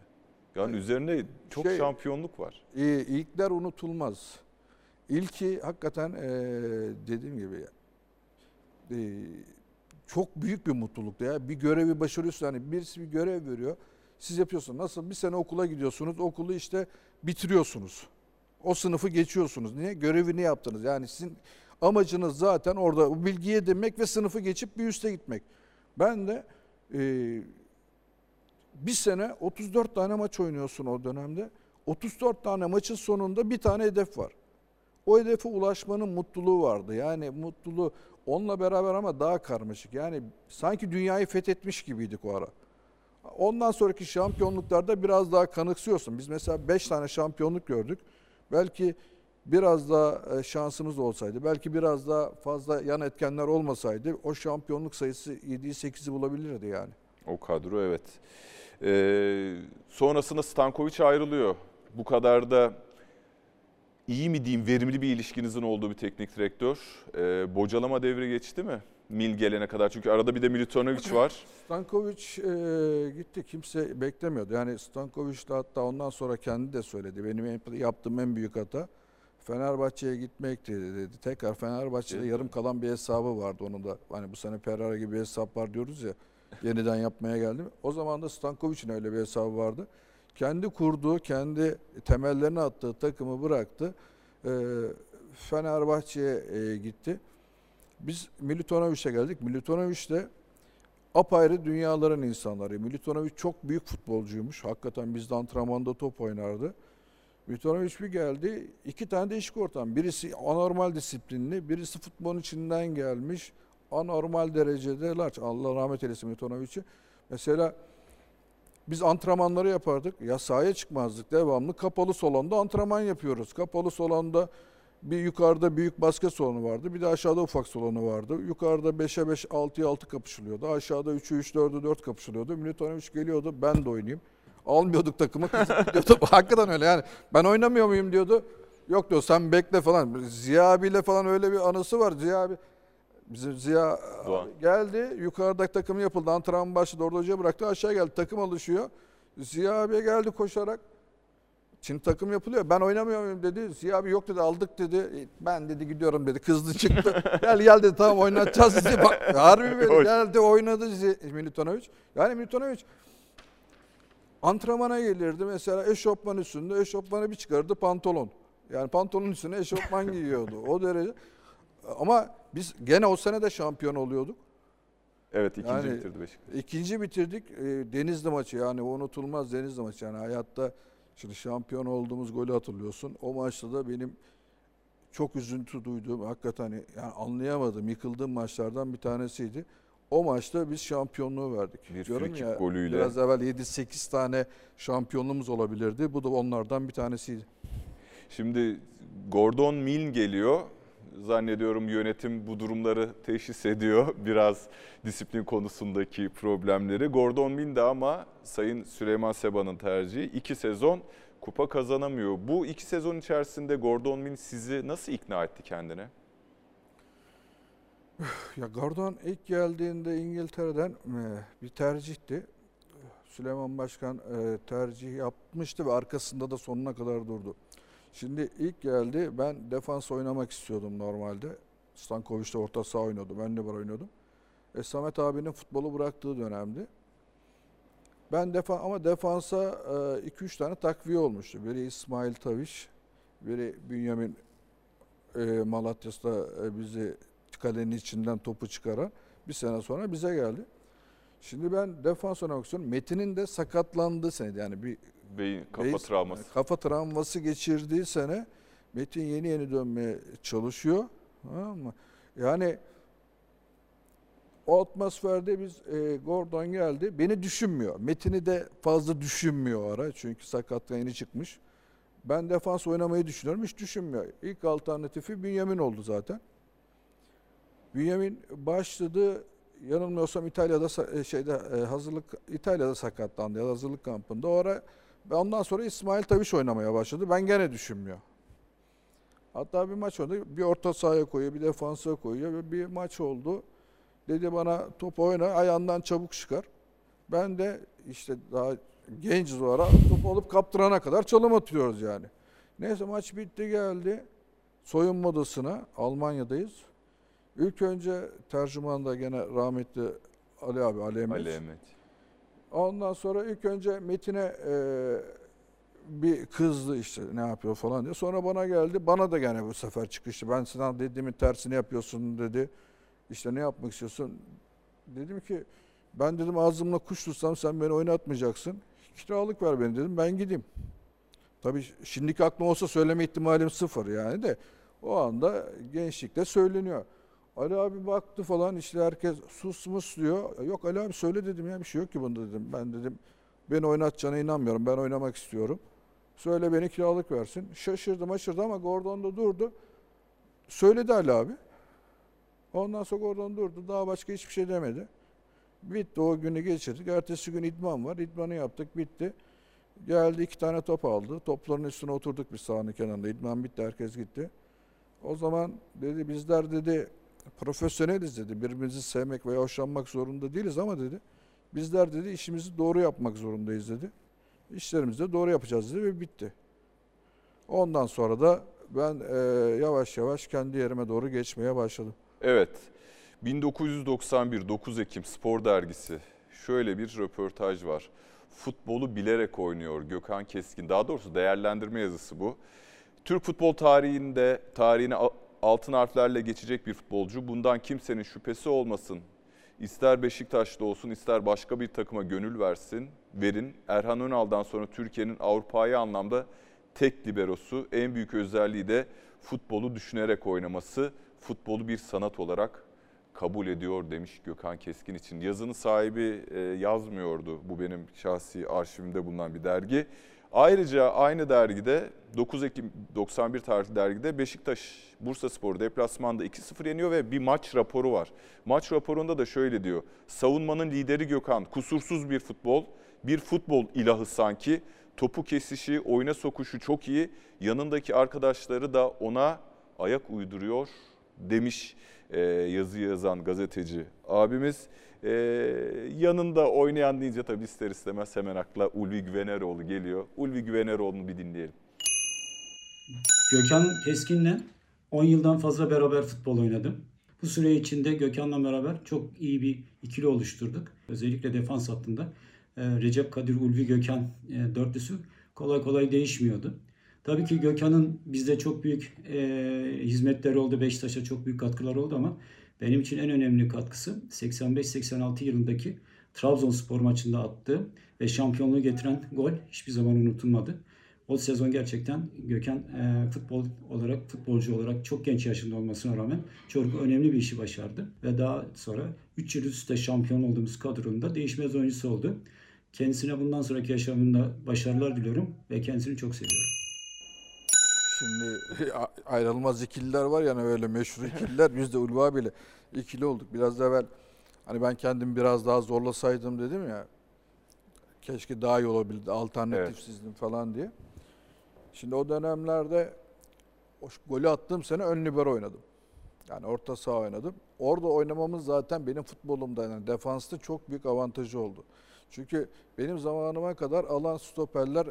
Yani üzerine çok Şey- şampiyonluk var. Ee, ilkler unutulmaz. İlki hakikaten ee, dediğim gibi ee, çok büyük bir mutluluktu ya. Bir görevi başarıyorsun. Yani birisi bir görev veriyor. Siz yapıyorsunuz. Nasıl? Bir sene okula gidiyorsunuz. Okulu işte bitiriyorsunuz. O sınıfı geçiyorsunuz. Niye? Görevini yaptınız. Yani sizin amacınız zaten orada o bilgiyi edinmek ve sınıfı geçip bir üste gitmek. Ben de ee, bir sene 34 tane maç oynuyorsun o dönemde. 34 tane maçın sonunda bir tane hedef var. O hedefe ulaşmanın mutluluğu vardı. Yani mutluluğu onunla beraber ama daha karmaşık. Yani sanki dünyayı fethetmiş gibiydik o ara. Ondan sonraki şampiyonluklarda biraz daha kanıksıyorsun. Biz mesela 5 tane şampiyonluk gördük. Belki biraz daha e, şansımız olsaydı, belki biraz daha fazla yan etkenler olmasaydı o şampiyonluk sayısı 7'yi 8'i bulabilirdi yani. O kadro evet. Ee, sonrasında Stankovic ayrılıyor. Bu kadar da iyi mi diyeyim verimli bir ilişkinizin olduğu bir teknik direktör. Ee, bocalama devri geçti mi? Mil gelene kadar. Çünkü arada bir de Milutinovic var. Stankovic e, gitti. Kimse beklemiyordu. Yani Stankovic de hatta ondan sonra kendi de söyledi. Benim en- yaptığım en büyük hata Fenerbahçe'ye gitmekti dedi. Tekrar Fenerbahçe'de Evet. yarım kalan bir hesabı vardı onun da. Hani bu sene Ferrari gibi bir hesap var diyoruz ya. Yeniden yapmaya geldim. O zaman da Stankovic'in öyle bir hesabı vardı. Kendi kurduğu, kendi temellerini attığı takımı bıraktı. E, Fenerbahçe'ye e, gitti. Biz Militonovic'e geldik. Militonovic de apayrı dünyaların insanları. Militonovic çok büyük futbolcuymuş. Hakikaten bizde antrenmanda top oynardı. Militonovic bir geldi. iki tane değişik ortam. Birisi anormal disiplinli, birisi futbolun içinden gelmiş. Anormal derecede large. Allah rahmet eylesin Militonovic'i. Mesela biz antrenmanları yapardık. Ya sahaya çıkmazdık. Devamlı kapalı salonda antrenman yapıyoruz. Kapalı salonda bir yukarıda büyük basket salonu vardı. Bir de aşağıda ufak salonu vardı. Yukarıda 5'e 5, 6'ya 6 kapışılıyordu. Aşağıda 3'ü 3, 4'ü 4 kapışılıyordu. Militonovic geliyordu. Ben de oynayayım. Almıyorduk takımı. kızıp gidiyordu. Hakikaten öyle yani. Ben oynamıyor muyum diyordu. Yok diyor sen bekle falan. Ziya abiyle falan öyle bir anısı var. Ziya abi Bizim Ziya Doğan. abi geldi. Yukarıda takım yapıldı. Antrenman başladı. Orada hocaya bıraktı. Aşağı geldi. Takım alışıyor. Ziya abiye geldi koşarak. Şimdi takım yapılıyor. Ben oynamıyor muyum dedi. Ziya abi yok dedi aldık dedi. E, Ben dedi gidiyorum dedi. Kızdı çıktı. gel gel dedi tamam oynatacağız sizi. Bak, harbi böyle geldi oynadı Milutinovic. Yani Milutinovic antrenmana gelirdi mesela eşofman üstünde eşofmanı bir çıkardı pantolon. Yani pantolonun üstüne eşofman giyiyordu. O derece. Ama biz gene o sene de şampiyon oluyorduk. Evet ikinci Yani- bitirdi Beşiktaş. İkinci bitirdik. E, Denizli maçı yani unutulmaz Denizli maçı. Yani hayatta şimdi şampiyon olduğumuz golü hatırlıyorsun. O maçta da benim çok üzüntü duyduğum, hakikaten yani anlayamadım, yıkıldığım maçlardan bir tanesiydi. O maçta biz şampiyonluğu verdik. Bir Diyorum ya, golüyle. Biraz evvel 7-8 tane şampiyonluğumuz olabilirdi. Bu da onlardan bir tanesiydi. Şimdi Gordon Milne geliyor. Zannediyorum yönetim bu durumları teşhis ediyor. Biraz disiplin konusundaki problemleri. Gordon Milne de ama Sayın Süleyman Seba'nın tercihi iki sezon kupa kazanamıyor. Bu iki sezon içerisinde Gordon Min sizi nasıl ikna etti kendine? Ya Gordon ilk geldiğinde İngiltere'den e, bir tercihti. Süleyman Başkan e, tercih yapmıştı ve arkasında da sonuna kadar durdu. Şimdi ilk geldi ben defans oynamak istiyordum normalde. Stankovic de orta saha oynuyordu. Ben de var oynuyordum. E, Samet abinin futbolu bıraktığı dönemdi. Ben defa ama defansa 2-3 tane takviye olmuştu. Biri İsmail Taviş, biri Bünyamin e, Malatya'da e, bizi kalenin içinden topu çıkaran bir sene sonra bize geldi. Şimdi ben defans oynamak istiyorum. Metin'in de sakatlandığı seneydi. Yani bir Beyin, kafa beyin- travması. kafa travması geçirdiği sene Metin yeni yeni dönmeye çalışıyor. Tamam mı? Yani o atmosferde biz e, Gordon geldi. Beni düşünmüyor. Metin'i de fazla düşünmüyor ara. Çünkü sakatlığa yeni çıkmış. Ben defans oynamayı düşünüyorum. Hiç düşünmüyor. İlk alternatifi Bünyamin oldu zaten. Bünyamin başladı. Yanılmıyorsam İtalya'da e, şeyde e, hazırlık İtalya'da sakatlandı ya da hazırlık kampında. O ara ve ondan sonra İsmail Taviş oynamaya başladı. Ben gene düşünmüyor. Hatta bir maç oldu. Bir orta sahaya koyuyor, bir defansa koyuyor. Ve bir maç oldu. Dedi bana top oyna, ayağından çabuk çıkar. Ben de işte daha genciz o ara topu alıp kaptırana kadar çalım atıyoruz yani. Neyse maç bitti geldi. Soyunma odasına Almanya'dayız. İlk önce tercümanda gene rahmetli Ali abi, Ali Emre. Ali Emret. Ondan sonra ilk önce Metin'e e, bir kızdı işte ne yapıyor falan diye. Sonra bana geldi. Bana da gene bu sefer çıkıştı. Ben sana dediğimin tersini yapıyorsun dedi. İşte ne yapmak istiyorsun? Dedim ki ben dedim ağzımla kuş tutsam sen beni oynatmayacaksın. Kiralık ver beni dedim. Ben gideyim. Tabii şimdiki aklım olsa söyleme ihtimalim sıfır yani de o anda gençlikte söyleniyor. Ali abi baktı falan işte herkes sus mus diyor. Yok Ali abi söyle dedim ya bir şey yok ki bunda dedim. Ben dedim beni oynatacağına inanmıyorum. Ben oynamak istiyorum. Söyle beni kiralık versin. Şaşırdı maşırdı ama Gordon da durdu. Söyledi Ali abi. Ondan sonra Gordon durdu. Daha başka hiçbir şey demedi. Bitti o günü geçirdik. Ertesi gün idman var. İdmanı yaptık bitti. Geldi iki tane top aldı. Topların üstüne oturduk bir sahanın kenarında. İdman bitti herkes gitti. O zaman dedi bizler dedi profesyoneliz dedi. Birbirimizi sevmek veya hoşlanmak zorunda değiliz ama dedi. Bizler dedi işimizi doğru yapmak zorundayız dedi. İşlerimizi de doğru yapacağız dedi ve bitti. Ondan sonra da ben eee, yavaş yavaş kendi yerime doğru geçmeye başladım. Evet. 1991 9 Ekim Spor Dergisi. Şöyle bir röportaj var. Futbolu bilerek oynuyor Gökhan Keskin. Daha doğrusu değerlendirme yazısı bu. Türk futbol tarihinde tarihine altın harflerle geçecek bir futbolcu. Bundan kimsenin şüphesi olmasın. İster Beşiktaş'ta olsun ister başka bir takıma gönül versin, verin. Erhan Önal'dan sonra Türkiye'nin Avrupa'yı anlamda tek liberosu. En büyük özelliği de futbolu düşünerek oynaması. Futbolu bir sanat olarak kabul ediyor demiş Gökhan Keskin için. Yazının sahibi e, yazmıyordu. Bu benim şahsi arşivimde bulunan bir dergi. Ayrıca aynı dergide 9 Ekim 91 tarihli dergide Beşiktaş Bursa Spor deplasmanda 2-0 yeniyor ve bir maç raporu var. Maç raporunda da şöyle diyor. Savunmanın lideri Gökhan kusursuz bir futbol, bir futbol ilahı sanki. Topu kesişi, oyuna sokuşu çok iyi. Yanındaki arkadaşları da ona ayak uyduruyor demiş e, yazı yazan gazeteci abimiz. E, yanında oynayan deyince tabii ister istemez hemen akla Ulvi Güveneroğlu geliyor. Ulvi Güveneroğlu'nu bir dinleyelim. Gökhan Keskin'le 10 yıldan fazla beraber futbol oynadım. Bu süre içinde Gökhan'la beraber çok iyi bir ikili oluşturduk. Özellikle defans hattında e, Recep Kadir Ulvi Gökhan e, dörtlüsü kolay kolay değişmiyordu. Tabii ki Gökhan'ın bizde çok büyük e, hizmetleri oldu. Beşiktaş'a çok büyük katkıları oldu ama benim için en önemli katkısı 85-86 yılındaki Trabzonspor maçında attığı ve şampiyonluğu getiren gol hiçbir zaman unutulmadı. O sezon gerçekten Gökhan e, futbol olarak, futbolcu olarak çok genç yaşında olmasına rağmen çok önemli bir işi başardı. Ve daha sonra 3 yıl üst üste şampiyon olduğumuz kadronun değişmez oyuncusu oldu. Kendisine bundan sonraki yaşamında başarılar diliyorum ve kendisini çok seviyorum. Şimdi ayrılmaz ikililer var yani öyle meşhur ikililer. Biz de Ulvi abiyle ikili olduk. Biraz evvel hani ben kendimi biraz daha zorlasaydım dedim ya. Keşke daha iyi olabilirdi alternatifsizdim falan diye. Şimdi o dönemlerde o golü attığım sene ön libero oynadım. Yani orta saha oynadım. Orada oynamamız zaten benim futbolumda yani defansta çok büyük avantajı oldu. Çünkü benim zamanıma kadar alan stoperler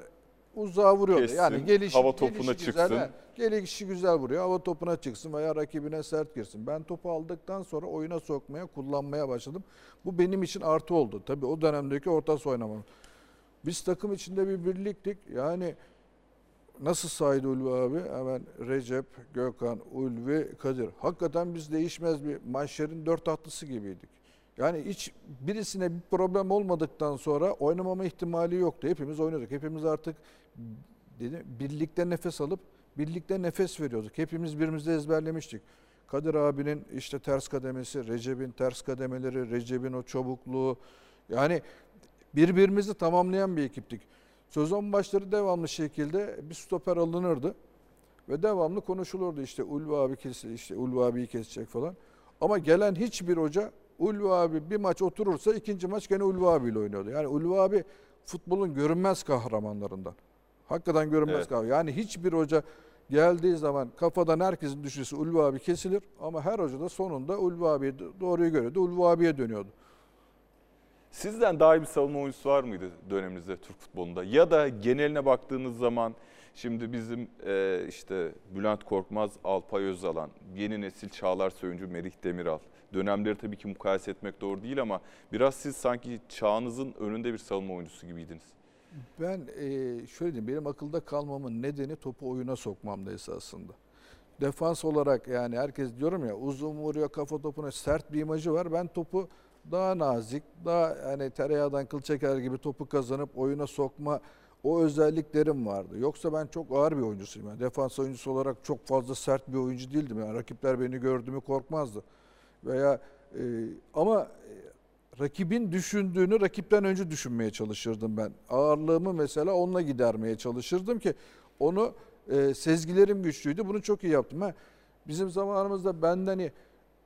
uzağa vuruyordu. Kessin, yani gelişi, hava topuna gelişi çıksın. Güzel, gelişi güzel vuruyor. Hava topuna çıksın veya rakibine sert girsin. Ben topu aldıktan sonra oyuna sokmaya, kullanmaya başladım. Bu benim için artı oldu. Tabii o dönemdeki orta oynamam. Biz takım içinde bir birliktik. Yani nasıl saydı Ulvi abi? Hemen Recep, Gökhan, Ulvi, Kadir. Hakikaten biz değişmez bir maçların dört atlısı gibiydik. Yani hiç birisine bir problem olmadıktan sonra oynamama ihtimali yoktu. Hepimiz oynadık. Hepimiz artık dedi, birlikte nefes alıp birlikte nefes veriyorduk. Hepimiz birbirimizi ezberlemiştik. Kadir abinin işte ters kademesi, Recep'in ters kademeleri, Recep'in o çabukluğu. Yani birbirimizi tamamlayan bir ekiptik. Sezon başları devamlı şekilde bir stoper alınırdı. Ve devamlı konuşulurdu işte Ulvi abi kesin işte Ulvi abiyi kesecek falan. Ama gelen hiçbir hoca Ulvi abi bir maç oturursa ikinci maç gene Ulvi abiyle oynuyordu. Yani Ulvi abi futbolun görünmez kahramanlarından. Hakikaten görünmez Evet. kahraman. Yani hiçbir hoca geldiği zaman kafadan herkesin düşüncesi Ulvi abi kesilir ama her hoca da sonunda Ulvi abiye doğruyu görüyordu. Ulvi abiye dönüyordu. Sizden daha iyi bir savunma oyuncusu var mıydı döneminizde Türk futbolunda? Ya da geneline baktığınız zaman şimdi bizim e, işte Bülent Korkmaz, Alpay Özalan, yeni nesil Çağlar Söyüncü, Merih Demiral. Dönemleri tabii ki mukayese etmek doğru değil ama biraz siz sanki çağınızın önünde bir savunma oyuncusu gibiydiniz. Ben eee şöyle diyeyim benim akılda kalmamın nedeni topu oyuna sokmamda esasında. Defans olarak yani herkes diyorum ya uzun vuruyor kafa topuna sert bir imajı var. Ben topu daha nazik, daha hani tereyağdan kıl çeker gibi topu kazanıp oyuna sokma o özelliklerim vardı. Yoksa ben çok ağır bir oyuncusuyum. Yani defans oyuncusu olarak çok fazla sert bir oyuncu değildim. Yani rakipler beni gördü mü korkmazdı. Veya e, ama e, rakibin düşündüğünü rakipten önce düşünmeye çalışırdım ben. Ağırlığımı mesela onunla gidermeye çalışırdım ki onu e, sezgilerim güçlüydü. Bunu çok iyi yaptım. Ha, bizim zamanımızda benden hani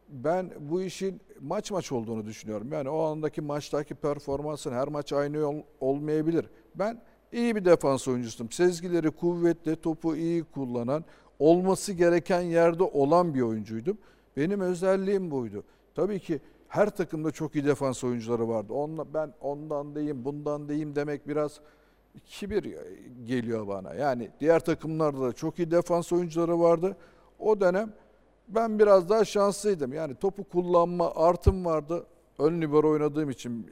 ben bu işin maç maç olduğunu düşünüyorum. Yani o andaki maçtaki performansın her maç aynı ol- olmayabilir. Ben iyi bir defans oyuncusum. Sezgileri kuvvetli, topu iyi kullanan, olması gereken yerde olan bir oyuncuydum. Benim özelliğim buydu. Tabii ki her takımda çok iyi defans oyuncuları vardı. Onla, ben ondan deyim, bundan deyim demek biraz kibir geliyor bana. Yani diğer takımlarda da çok iyi defans oyuncuları vardı. O dönem ben biraz daha şanslıydım. Yani topu kullanma artım vardı. Ön libero oynadığım için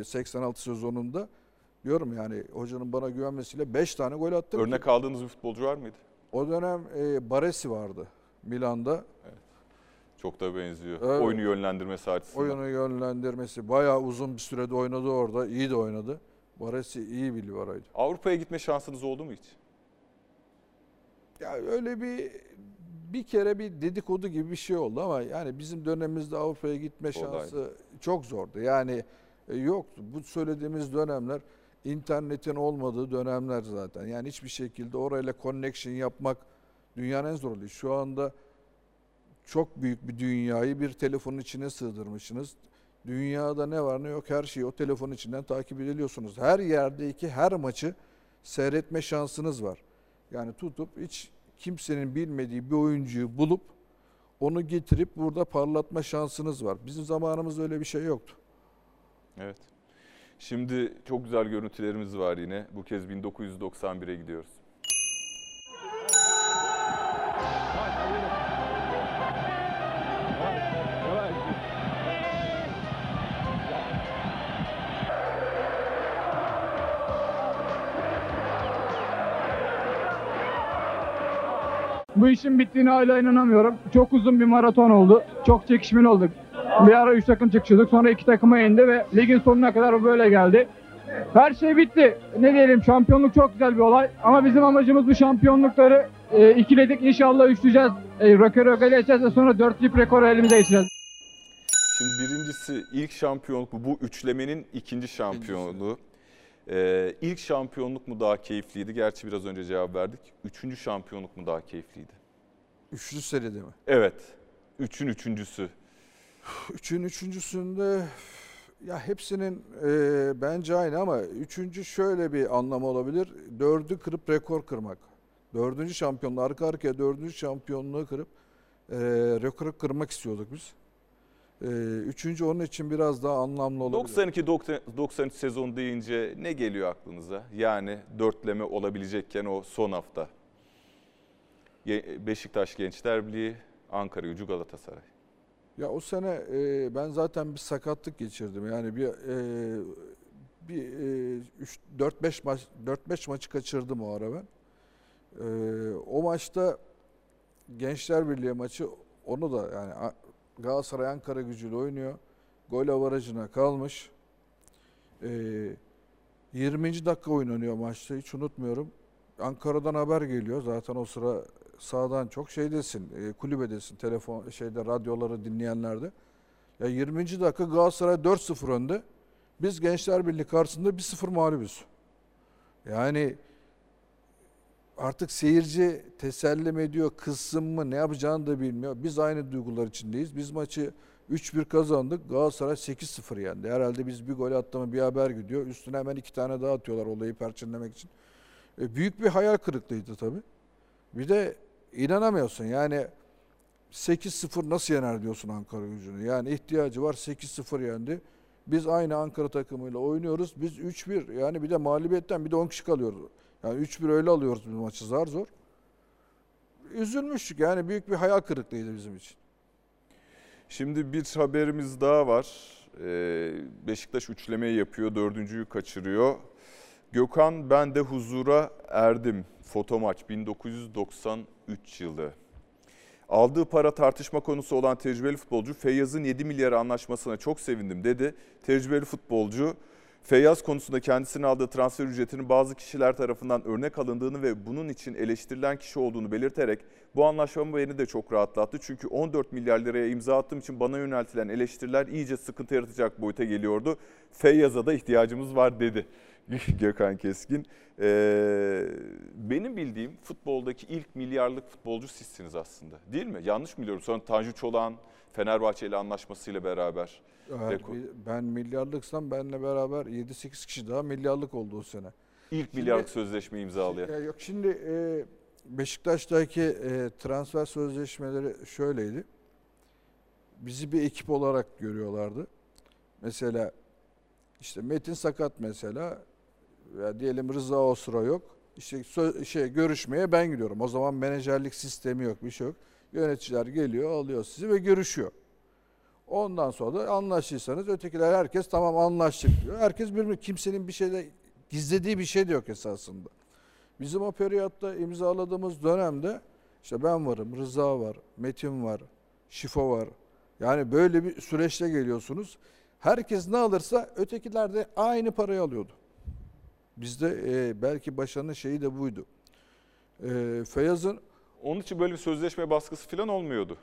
e, 86 sezonunda diyorum yani hocanın bana güvenmesiyle 5 tane gol attım. ki. Örnek aldığınız bir futbolcu var mıydı? O dönem e, Baresi vardı Milan'da. Çok da benziyor. Evet. Oyunu yönlendirmesi açısından. Oyunu yönlendirmesi bayağı uzun bir sürede oynadı orada. İyi de oynadı. Baresi iyi bir liberoydu. Avrupa'ya gitme şansınız oldu mu hiç? Ya öyle bir bir kere bir dedikodu gibi bir şey oldu ama yani bizim dönemimizde Avrupa'ya gitme şansı çok zordu. Yani e, yoktu. Bu söylediğimiz dönemler internetin olmadığı dönemler zaten. Yani hiçbir şekilde orayla connection yapmak dünyanın en zor. Şu anda çok büyük bir dünyayı bir telefonun içine sığdırmışsınız. Dünyada ne var ne yok her şeyi o telefonun içinden takip ediliyorsunuz. Her yerdeki her maçı seyretme şansınız var. Yani tutup hiç kimsenin bilmediği bir oyuncuyu bulup onu getirip burada parlatma şansınız var. Bizim zamanımızda öyle bir şey yoktu. Evet. Şimdi çok güzel görüntülerimiz var yine. Bu kez 1991'e gidiyoruz. Bu işin bittiğine hala inanamıyorum. Çok uzun bir maraton oldu. Çok çekişmeli olduk. Bir ara 3 takım çıkışıyorduk. Sonra 2 takıma indi ve ligin sonuna kadar böyle geldi. Her şey bitti. Ne diyelim şampiyonluk çok güzel bir olay. Ama bizim amacımız bu şampiyonlukları e, ikiledik. İnşallah üçleyeceğiz. E, rekoru geçeceğiz ve sonra dörtlük rekoru elimize geçireceğiz. Şimdi birincisi ilk şampiyonluk mu? Bu üçlemenin ikinci şampiyonluğu. Ee, ilk şampiyonluk mu daha keyifliydi? Gerçi biraz önce cevap verdik. Üçüncü şampiyonluk mu daha keyifliydi? Üçlü seride mi? Evet. Üçün üçüncüsü. Üçün üçüncüsünde ya hepsinin e, bence aynı ama üçüncü şöyle bir anlamı olabilir. Dördü kırıp rekor kırmak. Dördüncü şampiyonluğu arka arkaya dördüncü şampiyonluğu kırıp e, rekoru kırmak istiyorduk biz. E, üçüncü onun için biraz daha anlamlı olabilir. 92-93 sezon deyince ne geliyor aklınıza? Yani dörtleme olabilecekken o son hafta. Beşiktaş Gençler Birliği, Ankara Gücü Galatasaray. Ya o sene e, ben zaten bir sakatlık geçirdim. Yani bir e, bir e, 4-5 maç 4-5 maçı kaçırdım o ara ben. E, o maçta Gençler Birliği maçı onu da yani Galatasaray Ankara gücüyle oynuyor. Gol avarajına kalmış. E, 20. dakika oynanıyor maçta hiç unutmuyorum. Ankara'dan haber geliyor. Zaten o sıra sağdan çok şeydesin, e, kulübedesin, telefon şeyde radyoları dinleyenlerde. Ya 20. dakika Galatasaray 4-0 önde. Biz Gençler Birliği karşısında 1-0 mağlubuz. Yani artık seyirci teselli mi ediyor, kızsın mı, ne yapacağını da bilmiyor. Biz aynı duygular içindeyiz. Biz maçı 3-1 kazandık. Galatasaray 8-0 yendi. Herhalde biz bir gol attı mı bir haber gidiyor. Üstüne hemen iki tane daha atıyorlar olayı perçinlemek için. E, büyük bir hayal kırıklığıydı tabii. Bir de inanamıyorsun yani 8-0 nasıl yener diyorsun Ankara gücünü. Yani ihtiyacı var 8-0 yendi. Biz aynı Ankara takımıyla oynuyoruz. Biz 3-1 yani bir de mağlubiyetten bir de 10 kişi kalıyoruz. Yani 3-1 öyle alıyoruz biz maçı zar zor. Üzülmüştük yani büyük bir hayal kırıklığıydı bizim için. Şimdi bir haberimiz daha var. Ee, Beşiktaş üçlemeyi yapıyor, dördüncüyü kaçırıyor. Gökhan ben de huzura erdim. Foto maç 1993 yılı. Aldığı para tartışma konusu olan tecrübeli futbolcu Feyyaz'ın 7 milyar anlaşmasına çok sevindim dedi. Tecrübeli futbolcu Feyyaz konusunda kendisine aldığı transfer ücretinin bazı kişiler tarafından örnek alındığını ve bunun için eleştirilen kişi olduğunu belirterek bu anlaşma beni de çok rahatlattı. Çünkü 14 milyar liraya imza attığım için bana yöneltilen eleştiriler iyice sıkıntı yaratacak boyuta geliyordu. Feyyaz'a da ihtiyacımız var dedi Gökhan Keskin. Ee, benim bildiğim futboldaki ilk milyarlık futbolcu sizsiniz aslında değil mi? Yanlış mı biliyorum? Sonra Tanju Çolak'ın Fenerbahçe ile anlaşmasıyla beraber. Eğer ben milyarlıksam benle beraber 7-8 kişi daha milyarlık oldu o sene. İlk milyarlık sözleşme imzalayan. Ya yok şimdi e, Beşiktaş'taki e, transfer sözleşmeleri şöyleydi. Bizi bir ekip olarak görüyorlardı. Mesela işte Metin sakat mesela. Ya diyelim Rıza o sıra yok. İşte şey görüşmeye ben gidiyorum. O zaman menajerlik sistemi yok, bir şey yok. Yöneticiler geliyor, alıyor sizi ve görüşüyor. Ondan sonra da anlaştıysanız ötekiler herkes tamam anlaştık diyor. Herkes birbirine kimsenin bir şeyde gizlediği bir şey de yok esasında. Bizim o periyotta imzaladığımız dönemde işte ben varım, Rıza var, Metin var, Şifo var. Yani böyle bir süreçte geliyorsunuz. Herkes ne alırsa ötekiler de aynı parayı alıyordu. Bizde e, belki başarının şeyi de buydu. E, Feyyaz'ın Onun için böyle bir sözleşme baskısı falan olmuyordu.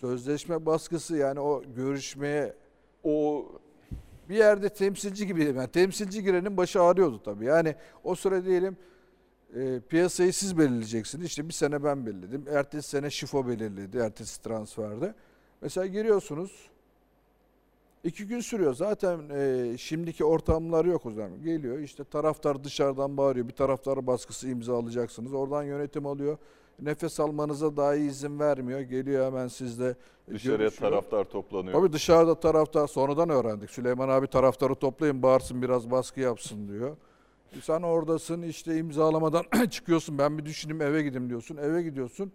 sözleşme baskısı yani o görüşmeye O bir yerde temsilci gibi yani temsilci girenin başı ağrıyordu tabii. Yani o süre diyelim e, piyasayı siz belirleyeceksiniz. İşte bir sene ben belirledim. Ertesi sene Şifo belirledi. Ertesi transferde. Mesela giriyorsunuz. İki gün sürüyor. Zaten e, şimdiki ortamlar yok o zaman. Geliyor işte taraftar dışarıdan bağırıyor. Bir taraftar baskısı imzalayacaksınız. Oradan yönetim alıyor. Nefes almanıza dahi izin vermiyor. Geliyor hemen sizde dışarıya görüşüyor. taraftar toplanıyor. Tabii dışarıda taraftar sonradan öğrendik. Süleyman abi taraftarı toplayın bağırsın biraz baskı yapsın diyor. Sen oradasın işte imzalamadan çıkıyorsun ben bir düşüneyim eve gideyim diyorsun. Eve gidiyorsun.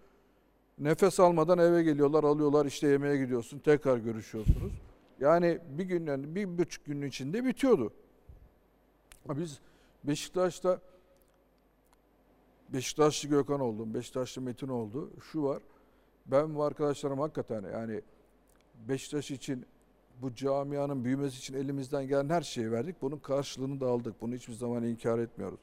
Nefes almadan eve geliyorlar alıyorlar işte yemeğe gidiyorsun tekrar görüşüyorsunuz. Yani bir gün bir buçuk günün içinde bitiyordu. Biz Beşiktaş'ta Beşiktaşlı Gökhan oldum, Beşiktaşlı Metin oldu. Şu var. Ben bu arkadaşlarım hakikaten yani Beşiktaş için bu camianın büyümesi için elimizden gelen her şeyi verdik. Bunun karşılığını da aldık. Bunu hiçbir zaman inkar etmiyoruz.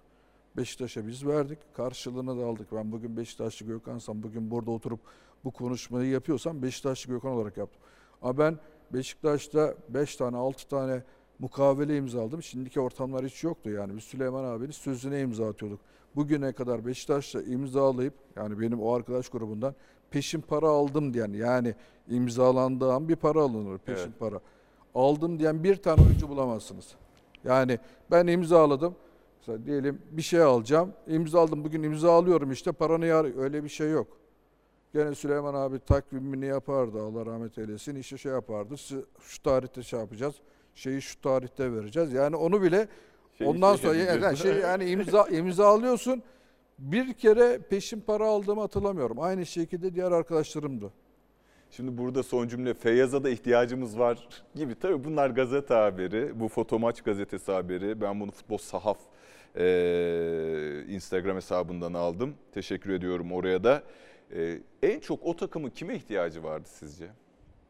Beşiktaş'a biz verdik. Karşılığını da aldık. Ben bugün Beşiktaşlı Gökhan'sam, bugün burada oturup bu konuşmayı yapıyorsam Beşiktaşlı Gökhan olarak yaptım. Ama ben Beşiktaş'ta 5 tane, 6 tane mukavele imzaladım. Şimdiki ortamlar hiç yoktu yani. Biz Süleyman abinin sözüne imza atıyorduk. Bugüne kadar Beşiktaş'ta imzalayıp yani benim o arkadaş grubundan peşin para aldım diyen yani imzalandığı an bir para alınır peşin Evet. para. Aldım diyen bir tane oyuncu bulamazsınız. Yani ben imzaladım. Mesela diyelim bir şey alacağım. imza aldım. Bugün imza alıyorum işte paranı yar. Öyle bir şey yok. Gene Süleyman abi takvimini yapardı. Allah rahmet eylesin. İşte şey yapardı. Şu, tarihte şey yapacağız. Şeyi şu tarihte vereceğiz. Yani onu bile Şey ondan sonra yani, şey, yani imza imza alıyorsun. Bir kere peşin para aldığımı hatırlamıyorum. Aynı şekilde diğer arkadaşlarım da. Şimdi burada son cümle Feyyaz'a da ihtiyacımız var gibi. Tabii bunlar gazete haberi. Bu Fotomaç gazetesi haberi. Ben bunu Futbol Sahaf eee, Instagram hesabından aldım. Teşekkür ediyorum oraya da. Eee, en çok o takımın kime ihtiyacı vardı sizce?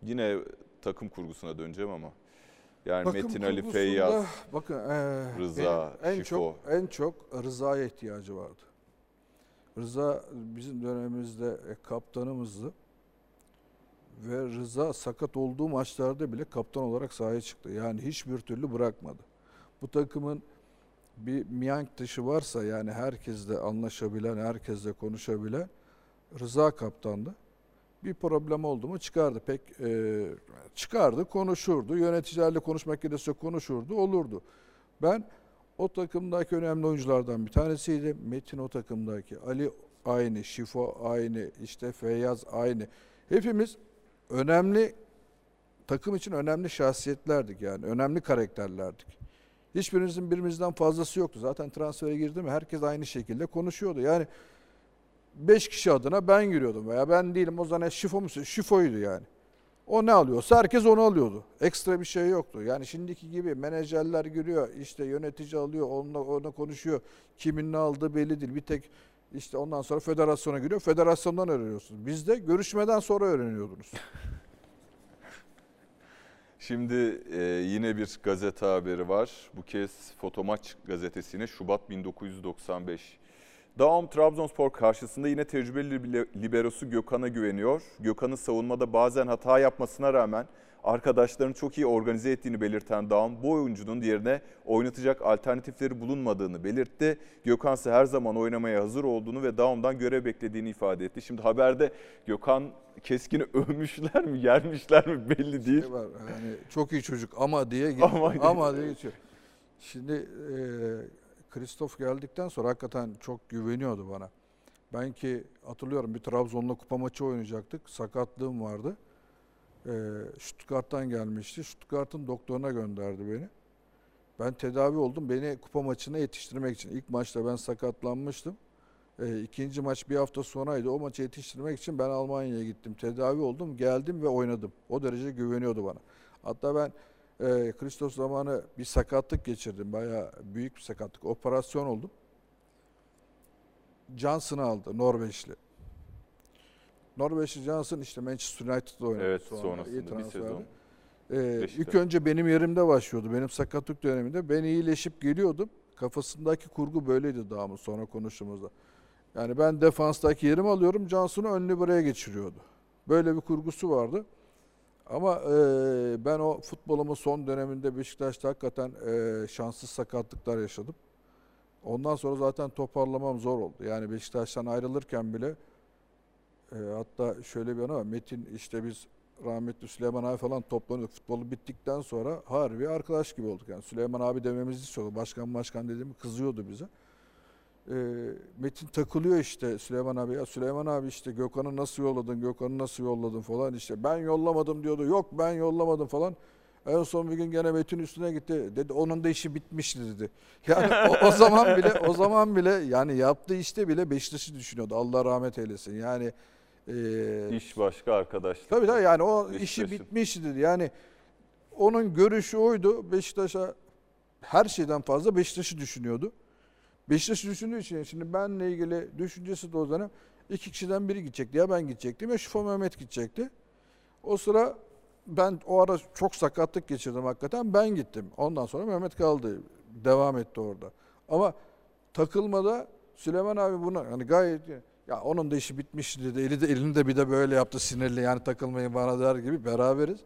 Yine takım kurgusuna döneceğim ama. Yani Takım Metin Ali Feyyaz. bakın eee, Rıza, en, en Şifo. çok en çok Rıza'ya ihtiyacı vardı. Rıza bizim dönemimizde e, kaptanımızdı. Ve Rıza sakat olduğu maçlarda bile kaptan olarak sahaya çıktı. Yani hiçbir türlü bırakmadı. Bu takımın bir miyank dışı varsa yani herkesle anlaşabilen, herkesle konuşabilen Rıza kaptandı. Bir problem oldu mu çıkardı. Pek e, çıkardı, konuşurdu. Yöneticilerle konuşmak gerekirse konuşurdu, olurdu. Ben o takımdaki önemli oyunculardan bir tanesiydi. Metin o takımdaki. Ali aynı, Şifo aynı, işte Feyyaz aynı. Hepimiz önemli takım için önemli şahsiyetlerdik yani. Önemli karakterlerdik. Hiçbirimizin birimizden fazlası yoktu. Zaten transfere girdi mi herkes aynı şekilde konuşuyordu. Yani 5 kişi adına ben giriyordum veya ben değilim o zaman şifo musun? Şifoydu yani. O ne alıyorsa herkes onu alıyordu. Ekstra bir şey yoktu. Yani şimdiki gibi menajerler giriyor, işte yönetici alıyor, onunla, onunla konuşuyor. Kimin ne aldığı belli değil. Bir tek işte ondan sonra federasyona giriyor. Federasyondan öğreniyorsunuz. Bizde görüşmeden sonra öğreniyordunuz. Şimdi e, yine bir gazete haberi var. Bu kez Fotomaç gazetesine Şubat 1995. Daum Trabzonspor karşısında yine tecrübeli libe- liberosu Gökhan'a güveniyor. Gökhan'ın savunmada bazen hata yapmasına rağmen arkadaşlarını çok iyi organize ettiğini belirten Daum bu oyuncunun yerine oynatacak alternatifleri bulunmadığını belirtti. Gökhan ise her zaman oynamaya hazır olduğunu ve Daum'dan görev beklediğini ifade etti. Şimdi haberde Gökhan Keskin'i övmüşler mi, yermişler mi belli değil. Şey var, yani çok iyi çocuk ama diye Ama- ama, diye geçiyor. Şimdi e, Kristof geldikten sonra hakikaten çok güveniyordu bana. Ben ki hatırlıyorum bir Trabzon'la kupa maçı oynayacaktık. Sakatlığım vardı. E, Stuttgart'tan gelmişti. Stuttgart'ın doktoruna gönderdi beni. Ben tedavi oldum. Beni kupa maçına yetiştirmek için. İlk maçta ben sakatlanmıştım. E, ikinci maç bir hafta sonraydı. O maçı yetiştirmek için ben Almanya'ya gittim. Tedavi oldum, geldim ve oynadım. O derece güveniyordu bana. Hatta ben e, Christos zamanı bir sakatlık geçirdim. Bayağı büyük bir sakatlık. Operasyon oldum. Johnson'ı aldı Norveçli. Norveçli Johnson işte Manchester United'da oynadı. Evet sonra. İyi sonrasında bir transferdi. sezon. Ee, ilk önce benim yerimde başlıyordu. Benim sakatlık döneminde. Ben iyileşip geliyordum. Kafasındaki kurgu böyleydi daha mı sonra konuştuğumuzda. Yani ben defanstaki yerimi alıyorum. Johnson'u önlü buraya geçiriyordu. Böyle bir kurgusu vardı. Ama e, ben o futbolumun son döneminde Beşiktaş'ta hakikaten e, şanssız sakatlıklar yaşadım. Ondan sonra zaten toparlamam zor oldu. Yani Beşiktaş'tan ayrılırken bile e, hatta şöyle bir anı var. Metin işte biz rahmetli Süleyman abi falan toplanıyorduk. Futbolu bittikten sonra harbi arkadaş gibi olduk. Yani Süleyman abi dememizi istiyordu. Başkan başkan dediğimi kızıyordu bize. Ee, Metin takılıyor işte Süleyman abi. Ya Süleyman abi işte Gökhan'ı nasıl yolladın, Gökhan'ı nasıl yolladın falan işte. Ben yollamadım diyordu. Yok ben yollamadım falan. En son bir gün gene Metin üstüne gitti. Dedi onun da işi bitmişti dedi. Yani o, o zaman bile o zaman bile yani yaptığı işte bile Beşiktaş'ı düşünüyordu. Allah rahmet eylesin. Yani e, İş başka arkadaşlık. Tabii tabii yani o işi bitmişti dedi. Yani onun görüşü oydu. Beşiktaş'a her şeyden fazla Beşiktaş'ı düşünüyordu. Beşiktaş'ı düşündüğü için şimdi benle ilgili düşüncesi de o dönem iki kişiden biri gidecekti. Ya ben gidecektim ya Şufo Mehmet gidecekti. O sıra ben o ara çok sakatlık geçirdim hakikaten. Ben gittim. Ondan sonra Mehmet kaldı. Devam etti orada. Ama takılmada Süleyman abi buna hani gayet ya onun da işi bitmiş dedi. Eli de elini de bir de böyle yaptı sinirli yani takılmayın bana der gibi beraberiz.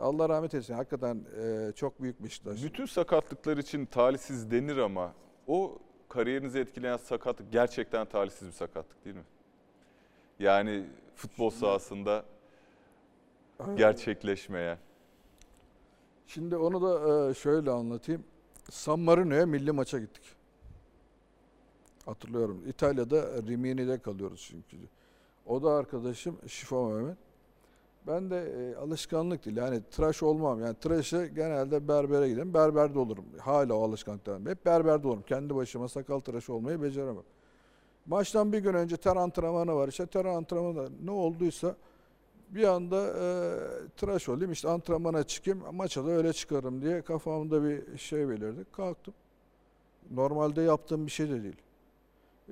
Allah rahmet eylesin. Hakikaten e, çok büyük Beşiktaş. Bütün sakatlıklar için talihsiz denir ama o kariyerinizi etkileyen sakatlık gerçekten talihsiz bir sakatlık değil mi? Yani futbol sahasında gerçekleşmeyen. Şimdi onu da e, şöyle anlatayım. San Marino'ya milli maça gittik. Hatırlıyorum. İtalya'da Rimini'de kalıyoruz çünkü. O da arkadaşım Şifa Mehmet. Ben de e, alışkanlık değil. Yani tıraş olmam. Yani tıraşı genelde berbere giderim. Berberde olurum. Hala o alışkanlıktan. Hep berberde olurum. Kendi başıma sakal tıraşı olmayı beceremem. Maçtan bir gün önce ter antrenmanı var. İşte ter antrenmanı ne olduysa bir anda e, tıraş olayım. işte antrenmana çıkayım. Maça da öyle çıkarım diye kafamda bir şey belirdi. Kalktım. Normalde yaptığım bir şey de değil.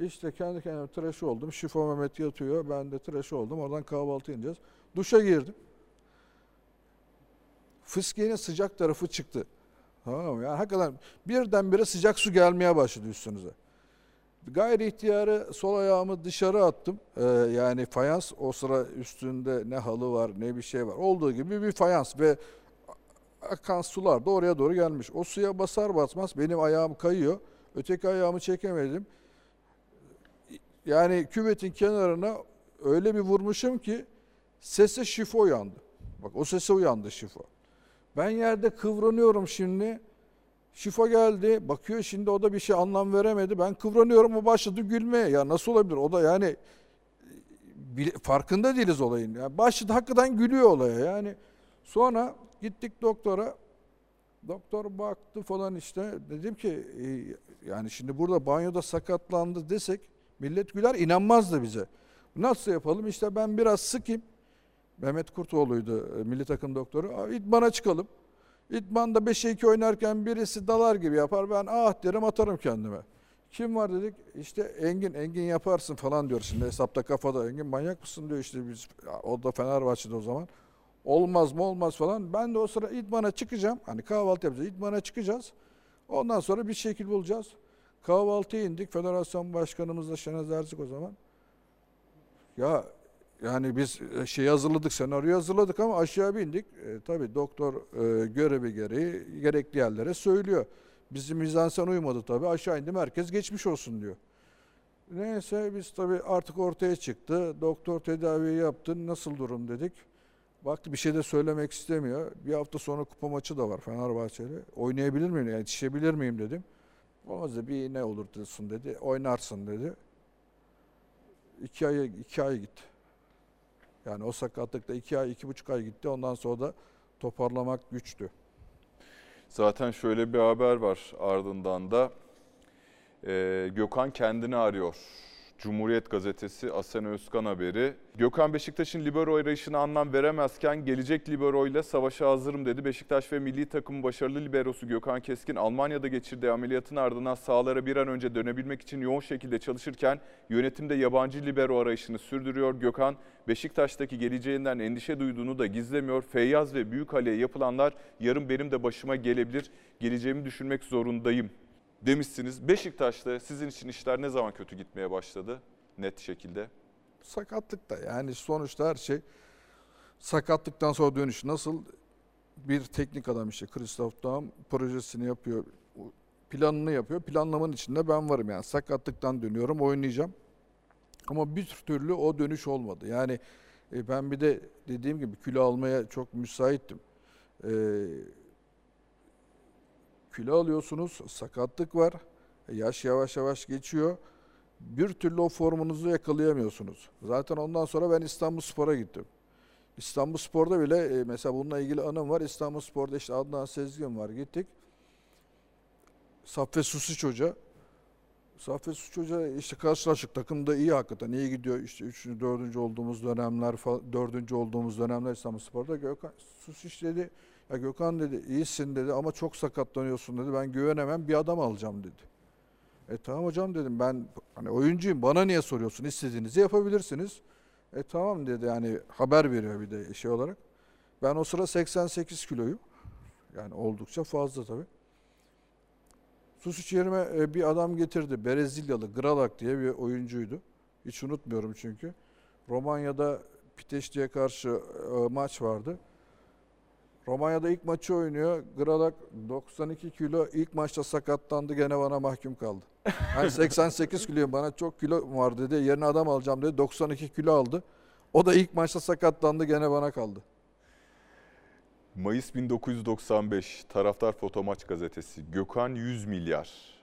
İşte kendi kendime tıraş oldum. Şifo Mehmet yatıyor. Ben de tıraş oldum. Oradan kahvaltı ineceğiz. Duşa girdim. Fıskiyenin sıcak tarafı çıktı. Tamam mı? Yani hakikaten birdenbire sıcak su gelmeye başladı üstünüze. Gayri ihtiyarı sol ayağımı dışarı attım. Ee, yani fayans o sıra üstünde ne halı var ne bir şey var. Olduğu gibi bir fayans ve akan sular da oraya doğru gelmiş. O suya basar basmaz benim ayağım kayıyor. Öteki ayağımı çekemedim. Yani küvetin kenarına öyle bir vurmuşum ki sese şifo uyandı. Bak o sese uyandı şifo. Ben yerde kıvranıyorum şimdi. Şifo geldi. Bakıyor şimdi o da bir şey anlam veremedi. Ben kıvranıyorum o başladı gülmeye. Ya nasıl olabilir? O da yani bile- farkında değiliz olayın. Yani başladı hakikaten gülüyor olaya. Yani sonra gittik doktora. Doktor baktı falan işte. Dedim ki e, yani şimdi burada banyoda sakatlandı desek millet güler inanmazdı bize. Nasıl yapalım? İşte ben biraz sıkayım. Mehmet Kurtoğlu'ydu e, milli takım doktoru. "Aa, İdmana çıkalım. İdman'da 5'e 2 oynarken birisi dalar gibi yapar. Ben ah derim atarım kendime. Kim var dedik? İşte Engin, Engin yaparsın falan diyor. Şimdi hesapta kafada Engin manyak mısın diyor işte biz. O da Fenerbahçe'de o zaman. Olmaz mı olmaz falan. Ben de o sıra İdman'a çıkacağım. Hani kahvaltı yapacağız. İdman'a çıkacağız. Ondan sonra bir şekil bulacağız. Kahvaltıya indik. Federasyon başkanımız da Şenaz Erzik o zaman. Ya yani biz şey hazırladık, senaryo hazırladık ama aşağı bir indik. E, tabii doktor e, görevi gereği gerekli yerlere söylüyor. Bizim mizansen uymadı tabii. Aşağı indim herkes geçmiş olsun diyor. Neyse biz tabii artık ortaya çıktı. Doktor tedaviyi yaptı. Nasıl durum dedik. Baktı bir şey de söylemek istemiyor. Bir hafta sonra kupa maçı da var Fenerbahçe'de. Oynayabilir miyim? Yetişebilir miyim dedim. Olmaz dedi bir ne olur diyorsun dedi. Oynarsın dedi. İki ay, iki ay gitti. Yani o sakatlıkta iki ay, iki buçuk ay gitti. Ondan sonra da toparlamak güçtü. Zaten şöyle bir haber var ardından da. Ee, Gökhan kendini arıyor. Cumhuriyet Gazetesi Asena Özkan haberi. Gökhan Beşiktaş'ın libero arayışına anlam veremezken gelecek libero ile savaşa hazırım dedi. Beşiktaş ve milli takımın başarılı liberosu Gökhan Keskin Almanya'da geçirdiği ameliyatın ardından sahalara bir an önce dönebilmek için yoğun şekilde çalışırken yönetimde yabancı libero arayışını sürdürüyor. Gökhan Beşiktaş'taki geleceğinden endişe duyduğunu da gizlemiyor. Feyyaz ve Büyükale'ye yapılanlar yarın benim de başıma gelebilir. Geleceğimi düşünmek zorundayım demişsiniz. Beşiktaş'ta sizin için işler ne zaman kötü gitmeye başladı net şekilde? Sakatlıkta yani sonuçta her şey sakatlıktan sonra dönüş nasıl bir teknik adam işte Christoph Daum projesini yapıyor, planını yapıyor. Planlamanın içinde ben varım yani sakatlıktan dönüyorum oynayacağım. Ama bir türlü o dönüş olmadı. Yani e, ben bir de dediğim gibi kilo almaya çok müsaittim. E, kilo alıyorsunuz, sakatlık var, yaş yavaş yavaş geçiyor. Bir türlü o formunuzu yakalayamıyorsunuz. Zaten ondan sonra ben İstanbul Spor'a gittim. İstanbul Spor'da bile e, mesela bununla ilgili anım var. İstanbul Spor'da işte Adnan Sezgin var gittik. Saffet Susiç Hoca. Saffet Susiç Hoca işte karşılaştık. Takımda iyi hakikaten iyi gidiyor. İşte 3. 4. olduğumuz dönemler, 4. olduğumuz dönemler İstanbul Spor'da. Gökhan Susiç dedi ya Gökhan dedi iyisin dedi ama çok sakatlanıyorsun dedi. Ben güvenemem bir adam alacağım dedi. E tamam hocam dedim ben hani oyuncuyum bana niye soruyorsun istediğinizi yapabilirsiniz. E tamam dedi yani haber veriyor bir de şey olarak. Ben o sıra 88 kiloyum. Yani oldukça fazla tabii. Susuç yerime e, bir adam getirdi. Brezilyalı Gralak diye bir oyuncuydu. Hiç unutmuyorum çünkü. Romanya'da Piteşti'ye karşı e, maç vardı. Romanya'da ilk maçı oynuyor. Gralak 92 kilo ilk maçta sakatlandı gene bana mahkum kaldı. Yani 88 kiloyum bana çok kilo var dedi. Yerine adam alacağım dedi. 92 kilo aldı. O da ilk maçta sakatlandı gene bana kaldı. Mayıs 1995 Taraftar Fotomaç gazetesi Gökhan 100 milyar.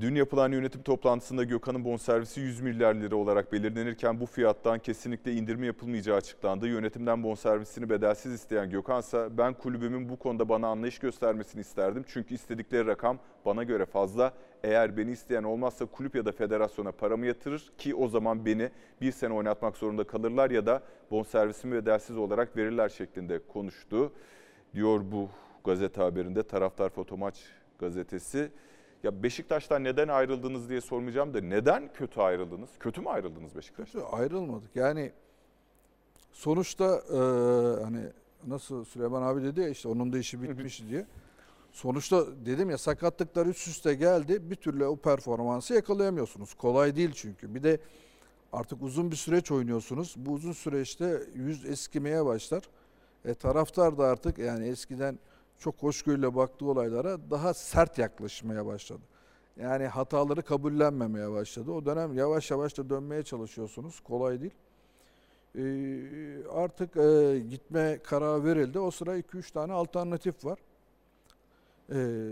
Dün yapılan yönetim toplantısında Gökhan'ın bonservisi 100 milyar lira olarak belirlenirken bu fiyattan kesinlikle indirme yapılmayacağı açıklandı. Yönetimden bonservisini bedelsiz isteyen Gökhan'sa ben kulübümün bu konuda bana anlayış göstermesini isterdim. Çünkü istedikleri rakam bana göre fazla. Eğer beni isteyen olmazsa kulüp ya da federasyona paramı yatırır ki o zaman beni bir sene oynatmak zorunda kalırlar ya da bonservisimi bedelsiz olarak verirler şeklinde konuştu. Diyor bu gazete haberinde Taraftar Fotomaç gazetesi. Ya Beşiktaş'tan neden ayrıldınız diye sormayacağım da neden kötü ayrıldınız? Kötü mü ayrıldınız Beşiktaş'tan? Kötü ayrılmadık. Yani sonuçta e, hani nasıl Süleyman abi dedi ya işte onun da işi bitmiş diye. Sonuçta dedim ya sakatlıklar üst üste geldi. Bir türlü o performansı yakalayamıyorsunuz. Kolay değil çünkü. Bir de artık uzun bir süreç oynuyorsunuz. Bu uzun süreçte yüz eskimeye başlar. E, taraftar da artık yani eskiden çok hoşgörüyle baktığı olaylara daha sert yaklaşmaya başladı. Yani hataları kabullenmemeye başladı. O dönem yavaş yavaş da dönmeye çalışıyorsunuz. Kolay değil. Ee, artık e, gitme kararı verildi. O sıra 2-3 tane alternatif var. Ee,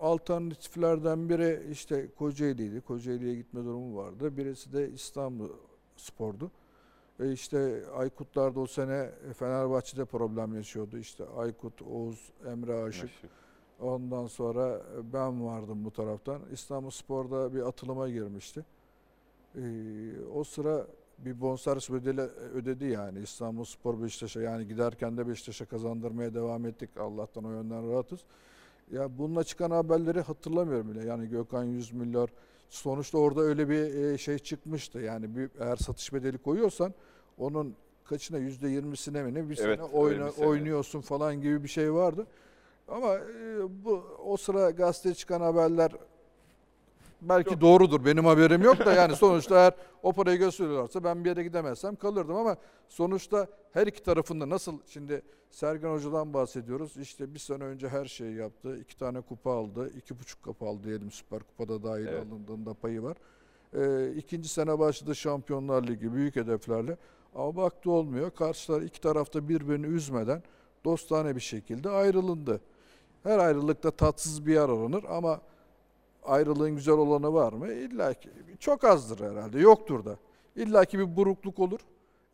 alternatiflerden biri işte Kocaeli'ydi. Kocaeli'ye gitme durumu vardı. Birisi de İstanbul Spor'du. E işte Aykutlar da o sene Fenerbahçe'de problem yaşıyordu. İşte Aykut, Oğuz, Emre Aşık. Ondan sonra ben vardım bu taraftan. İstanbul Spor'da bir atılıma girmişti. Ee, o sıra bir bonservis bedeli ödedi yani İstanbul Spor Beşiktaş'a. Yani giderken de Beşiktaş'a kazandırmaya devam ettik. Allah'tan o yönden rahatız. Ya bununla çıkan haberleri hatırlamıyorum bile. Yani Gökhan 100 milyar sonuçta orada öyle bir e, şey çıkmıştı. Yani bir, eğer satış bedeli koyuyorsan onun kaçına yüzde yirmisine mi ne bir Evet, sene, oyna, sene. oynuyorsun falan gibi bir şey vardı. Ama e, bu o sıra gazeteye çıkan haberler belki Yok. doğrudur. Benim haberim yok da yani sonuçta eğer o parayı gösteriyorlarsa ben bir yere gidemezsem kalırdım ama sonuçta her iki tarafında nasıl şimdi Sergen Hoca'dan bahsediyoruz. İşte bir sene önce her şeyi yaptı. iki tane kupa aldı. iki buçuk kupa aldı diyelim Süper Kupa'da dahil Evet. alındığında payı var. Ee, ikinci sene başladı Şampiyonlar Ligi büyük hedeflerle. Ama baktı olmuyor. Karşılar iki tarafta birbirini üzmeden dostane bir şekilde ayrılındı. Her ayrılıkta tatsız bir yer aranır ama ayrılığın güzel olanı var mı? İlla ki çok azdır herhalde. Yoktur da. İlla ki bir burukluk olur.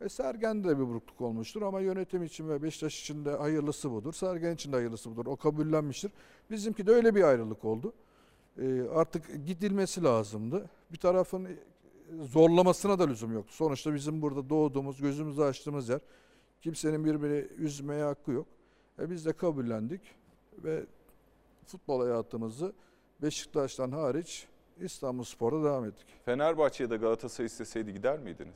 E Sergen'de de bir burukluk olmuştur ama yönetim için ve Beşiktaş için de hayırlısı budur. Sergen için de hayırlısı budur. O kabullenmiştir. Bizimki de öyle bir ayrılık oldu. E, artık gidilmesi lazımdı. Bir tarafın zorlamasına da lüzum yoktu. Sonuçta bizim burada doğduğumuz, gözümüzü açtığımız yer. Kimsenin birbirini üzmeye hakkı yok. E biz de kabullendik ve futbol hayatımızı Beşiktaş'tan hariç İstanbul Spor'da devam ettik. Fenerbahçe'ye de Galatasaray isteseydi gider miydiniz?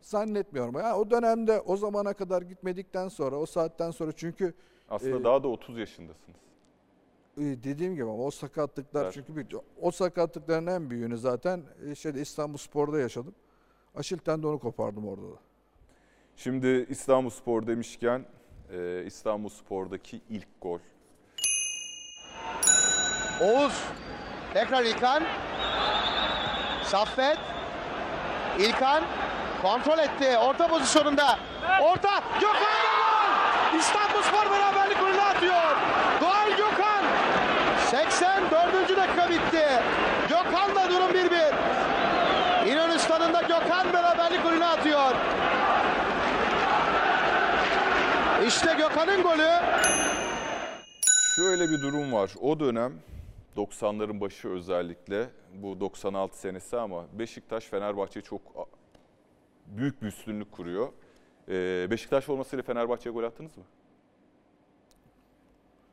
Zannetmiyorum. Ya o dönemde o zamana kadar gitmedikten sonra o saatten sonra çünkü Aslında Ee, daha da 30 yaşındasınız. e, dediğim gibi ama o sakatlıklar Evet. çünkü büyük. O sakatlıkların en büyüğünü zaten e, şeyde İstanbul Spor'da yaşadım. Aşil tendonu kopardım orada da. Şimdi İstanbul Spor demişken e, İstanbul Spor'daki ilk gol. Oğuz. Tekrar İlkan. Saffet. İlkan. Kontrol etti. Orta pozisyonunda. Orta. Gökhan gol. İstanbulspor beraberlik golünü atıyor. Doğan Gökhan. 84. dakika bitti. Gökhan'la durum 1-1. İnönü stadında Gökhan beraberlik golünü atıyor. İşte Gökhan'ın golü. Şöyle bir durum var. O dönem 90'ların başı özellikle bu 96 senesi ama Beşiktaş Fenerbahçe çok büyük bir üstünlük kuruyor. Ee, Beşiktaş formasıyla Fenerbahçe'ye gol attınız mı?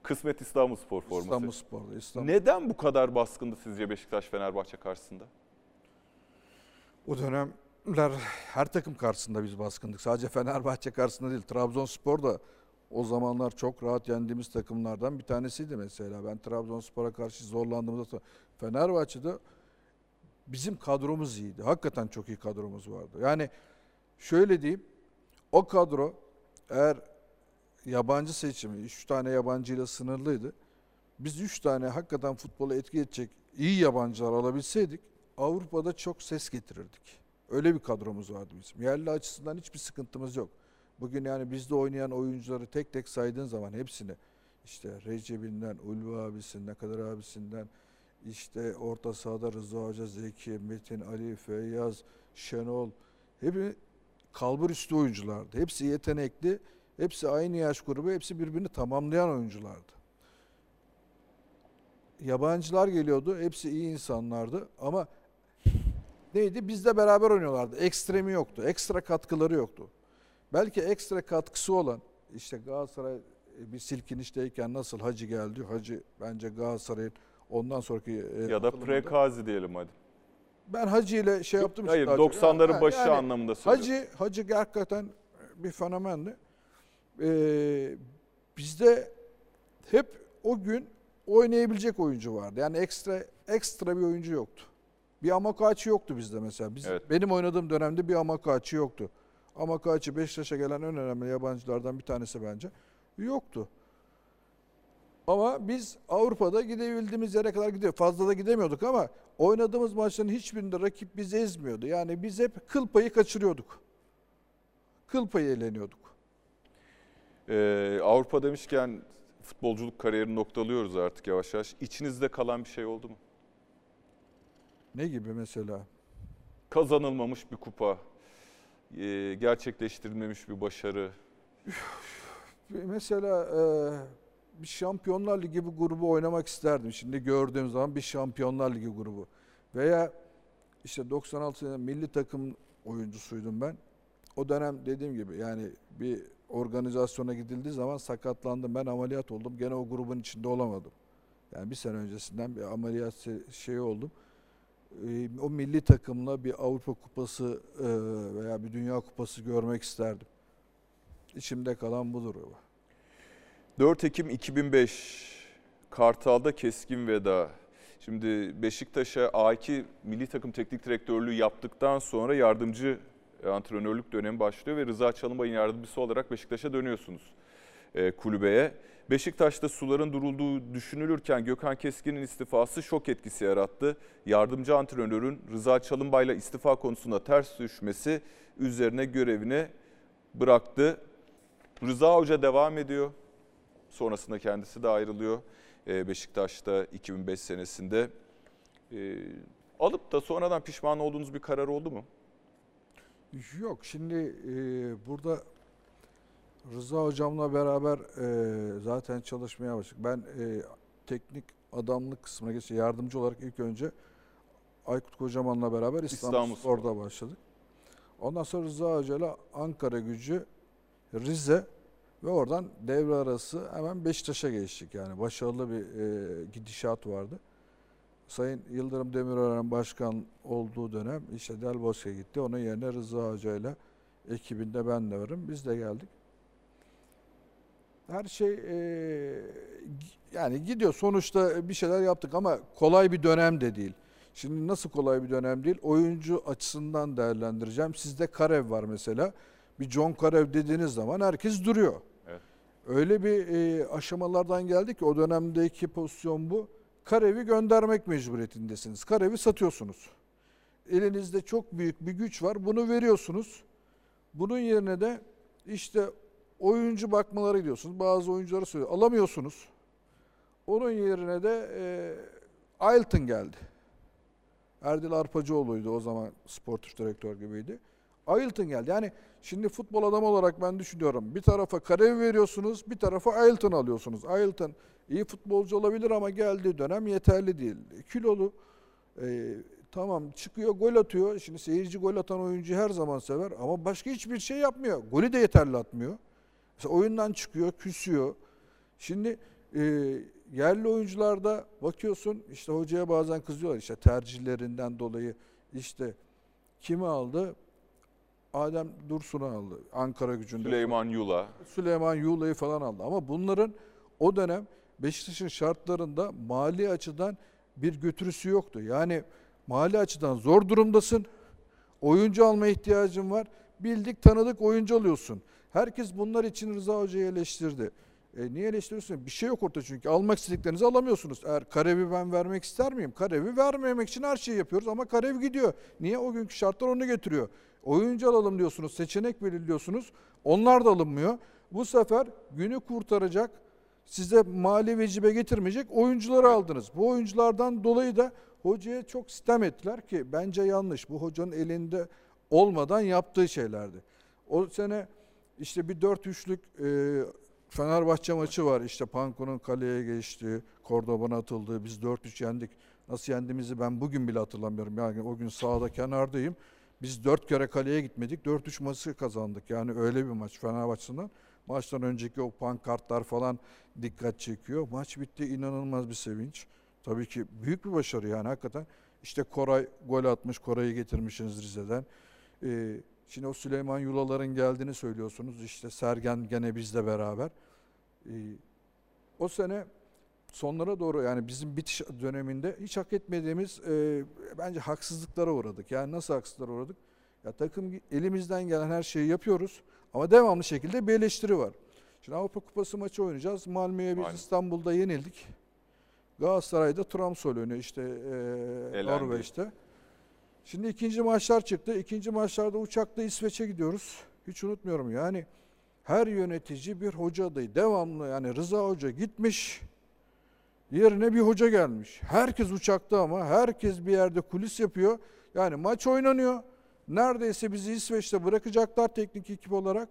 Kısmet İstanbul Spor forması. İstanbul Spor'da. İstanbul. Neden bu kadar baskındı sizce Beşiktaş Fenerbahçe karşısında? O dönemler her takım karşısında biz baskındık. Sadece Fenerbahçe karşısında değil. Trabzonspor da o zamanlar çok rahat yendiğimiz takımlardan bir tanesiydi mesela. Ben Trabzonspor'a karşı zorlandığımda Fenerbahçe'de bizim kadromuz iyiydi. Hakikaten çok iyi kadromuz vardı. Yani şöyle diyeyim. O kadro eğer yabancı seçimi 3 tane yabancıyla sınırlıydı. Biz 3 tane hakikaten futbola etki edecek iyi yabancılar alabilseydik Avrupa'da çok ses getirirdik. Öyle bir kadromuz vardı bizim. Yerli açısından hiçbir sıkıntımız yok. Bugün yani bizde oynayan oyuncuları tek tek saydığın zaman hepsini işte Recep'inden, Ulvi abisinden, Kadir abisinden işte orta sahada Rıza Hoca, Zeki, Metin, Ali, Feyyaz, Şenol hepsi kalbur üstü oyunculardı. Hepsi yetenekli, hepsi aynı yaş grubu, hepsi birbirini tamamlayan oyunculardı. Yabancılar geliyordu, hepsi iyi insanlardı ama neydi? Bizle beraber oynuyorlardı. Ekstremi yoktu, ekstra katkıları yoktu. Belki ekstra katkısı olan işte Galatasaray e, bir silkinişteyken nasıl Hacı geldi? Hacı bence Galatasaray'ın ondan sonraki e, Ya da prekazi diyelim hadi. ben Hacı ile şey yaptım. Hayır çok. 90'ların Ha, başı yani anlamında söylüyorum. Hacı, Hacı hakikaten bir fenomendi. Ee, bizde hep o gün oynayabilecek oyuncu vardı. Yani ekstra ekstra bir oyuncu yoktu. Bir Amakaçı yoktu bizde mesela. Biz, Evet. Benim oynadığım dönemde bir Amakaçı yoktu. Amakaçı Beşiktaş'a gelen en önemli yabancılardan bir tanesi bence. Yoktu. Ama biz Avrupa'da gidebildiğimiz yere kadar gidiyor. Fazla da gidemiyorduk ama oynadığımız maçların hiçbirinde rakip bizi ezmiyordu. Yani biz hep kıl payı kaçırıyorduk. Kıl payı eğleniyorduk. Ee, Avrupa demişken futbolculuk kariyerini noktalıyoruz artık yavaş yavaş. İçinizde kalan bir şey oldu mu? Ne gibi mesela? Kazanılmamış bir kupa, e, gerçekleştirilmemiş bir başarı. Mesela e, bir Şampiyonlar Ligi bir grubu oynamak isterdim. Şimdi gördüğüm zaman bir Şampiyonlar Ligi grubu. Veya işte 96 sene milli takım oyuncusuydum ben. O dönem dediğim gibi yani bir organizasyona gidildiği zaman sakatlandım. Ben ameliyat oldum. Gene o grubun içinde olamadım. Yani bir sene öncesinden bir ameliyat şeyi oldum. O milli takımla bir Avrupa Kupası e, veya bir Dünya Kupası görmek isterdim. İçimde kalan budur. 4 Ekim 2005 Kartal'da keskin veda. Şimdi Beşiktaş'a A2 milli takım teknik direktörlüğü yaptıktan sonra yardımcı antrenörlük dönemi başlıyor ve Rıza Çalınbay'ın yardımcısı olarak Beşiktaş'a dönüyorsunuz e, kulübeye. Beşiktaş'ta suların durulduğu düşünülürken Gökhan Keskin'in istifası şok etkisi yarattı. Yardımcı antrenörün Rıza Çalınbay'la istifa konusunda ters düşmesi üzerine görevini bıraktı. Rıza Hoca devam ediyor. Sonrasında kendisi de ayrılıyor. Ee, Beşiktaş'ta 2005 senesinde. Ee, alıp da sonradan pişman olduğunuz bir karar oldu mu? Yok şimdi e, burada Rıza hocamla beraber e, zaten çalışmaya başladık. Ben e, teknik adamlık kısmına geçti. Yardımcı olarak ilk önce Aykut Kocaman'la beraber İstanbul, İstanbul Spor'da başladık. Ondan sonra Rıza Hoca'yla Ankara gücü, Rize ve oradan devre arası hemen Beşiktaş'a geçtik. Yani başarılı bir e, gidişat vardı. Sayın Yıldırım Demirören başkan olduğu dönem işte Del Bosque gitti. Onun yerine Rıza Hoca ile ekibinde ben de varım. Biz de geldik. Her şey e, yani gidiyor. Sonuçta bir şeyler yaptık ama kolay bir dönem de değil. Şimdi nasıl kolay bir dönem değil? Oyuncu açısından değerlendireceğim. Sizde Karev var mesela. Bir John Karev dediğiniz zaman herkes duruyor. Evet. Öyle bir e, aşamalardan geldik ki o dönemdeki pozisyon bu. Karev'i göndermek mecburiyetindesiniz. Karev'i satıyorsunuz. Elinizde çok büyük bir güç var. Bunu veriyorsunuz. Bunun yerine de işte oyuncu bakmaları gidiyorsunuz. Bazı oyuncuları söylüyor. Alamıyorsunuz. Onun yerine de e, Aylton geldi. Erdil Arpacıoğlu'ydu o zaman sportif direktör gibiydi. Aylton geldi. Yani şimdi futbol adamı olarak ben düşünüyorum. Bir tarafa Karev veriyorsunuz, bir tarafa Aylton alıyorsunuz. Aylton iyi futbolcu olabilir ama geldiği dönem yeterli değil. Kilolu. e, tamam çıkıyor gol atıyor. Şimdi seyirci gol atan oyuncu her zaman sever ama başka hiçbir şey yapmıyor. Golü de yeterli atmıyor. Mesela oyundan çıkıyor, küsüyor. Şimdi e, yerli oyuncularda bakıyorsun işte hocaya bazen kızıyorlar işte tercihlerinden dolayı işte kimi aldı? Adem Dursun'u aldı. Ankara gücünde. Süleyman Yula. Süleyman Yuğla'yı falan aldı. Ama bunların o dönem Beşiktaş'ın şartlarında mali açıdan bir götürüsü yoktu. Yani mali açıdan zor durumdasın. Oyuncu alma ihtiyacın var. Bildik tanıdık oyuncu alıyorsun. Herkes bunlar için Rıza Hoca'yı eleştirdi. E niye eleştiriyorsun? Bir şey yok ortada çünkü. Almak istediklerinizi alamıyorsunuz. Eğer Karevi ben vermek ister miyim? Karevi vermemek için her şeyi yapıyoruz ama Karev gidiyor. Niye? O günkü şartlar onu getiriyor. Oyuncu alalım diyorsunuz, seçenek belirliyorsunuz. Onlar da alınmıyor. Bu sefer günü kurtaracak size mali vecibe getirmeyecek oyuncuları aldınız. Bu oyunculardan dolayı da hocaya çok sitem ettiler ki bence yanlış. Bu hocanın elinde olmadan yaptığı şeylerdi. O sene işte bir 4-3'lük e, Fenerbahçe maçı var. İşte Panko'nun kaleye geçtiği, Kordoba'na atıldığı, biz 4-3 yendik. Nasıl yendiğimizi ben bugün bile hatırlamıyorum. Yani o gün sahada kenardayım. Biz 4 kere kaleye gitmedik. 4-3 maçı kazandık. Yani öyle bir maç Fenerbahçe'den. Maçtan önceki o pankartlar falan dikkat çekiyor. Maç bitti inanılmaz bir sevinç. Tabii ki büyük bir başarı yani hakikaten. İşte Koray gol atmış, Koray'ı getirmişsiniz Rize'den. Ee, şimdi o Süleyman Yulaların geldiğini söylüyorsunuz. İşte Sergen gene bizle beraber. Ee, o sene sonlara doğru yani bizim bitiş döneminde hiç hak etmediğimiz e, bence haksızlıklara uğradık. Yani nasıl haksızlıklara uğradık? Ya takım elimizden gelen her şeyi yapıyoruz ama devamlı şekilde bir eleştiri var. Şimdi Avrupa Kupası maçı oynayacağız. Malmö'ye biz Aynen. İstanbul'da yenildik. Galatasaray'da Trabzon oynuyor işte e. Norveç'te. Şimdi ikinci maçlar çıktı. İkinci maçlarda uçakla İsveç'e gidiyoruz. Hiç unutmuyorum yani her yönetici bir hoca adayı. Devamlı yani Rıza Hoca gitmiş. Yerine bir hoca gelmiş. Herkes uçakta ama herkes bir yerde kulis yapıyor. Yani maç oynanıyor. Neredeyse bizi İsveç'te bırakacaklar teknik ekip olarak.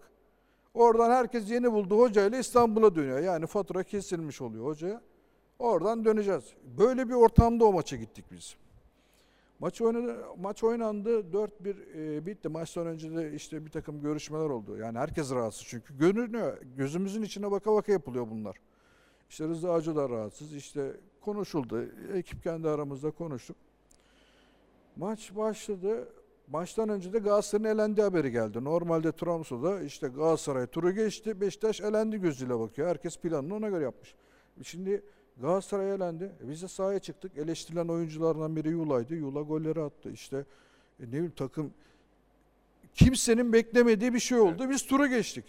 Oradan herkes yeni bulduğu hocayla İstanbul'a dönüyor. Yani fatura kesilmiş oluyor hocaya. Oradan döneceğiz. Böyle bir ortamda o maça gittik biz. Maç oynadı, maç oynandı 4-1 e, bitti. Maçtan önce de işte bir takım görüşmeler oldu. Yani herkes rahatsız çünkü görünüyor. Gözümüzün içine baka baka yapılıyor bunlar. İşte Rıza Hacı da rahatsız. İşte konuşuldu. Ekip kendi aramızda konuştuk. Maç başladı. Maçtan önce de Galatasaray'ın elendi haberi geldi. Normalde Trabzon'da işte Galatasaray turu geçti. Beşiktaş elendi gözüyle bakıyor. Herkes planını ona göre yapmış. Şimdi Galatasaray elendi. E biz de sahaya çıktık. Eleştirilen oyunculardan biri Yula'ydı. Yula golleri attı. İşte e ne bileyim takım kimsenin beklemediği bir şey oldu. Biz turu geçtik.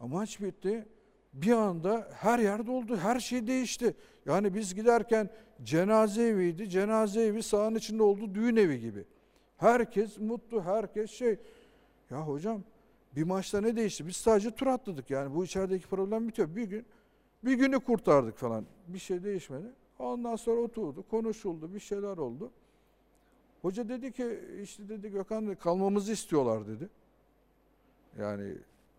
Ama maç bitti. Bir anda her yer doldu. Her şey değişti. Yani biz giderken cenaze eviydi. Cenaze evi sahanın içinde oldu düğün evi gibi. Herkes mutlu, herkes şey. Ya hocam bir maçta ne değişti? Biz sadece tur atladık yani bu içerideki problem bitiyor. Bir gün bir günü kurtardık falan. Bir şey değişmedi. Ondan sonra oturdu, konuşuldu, bir şeyler oldu. Hoca dedi ki işte dedi Gökhan kalmamızı istiyorlar dedi. Yani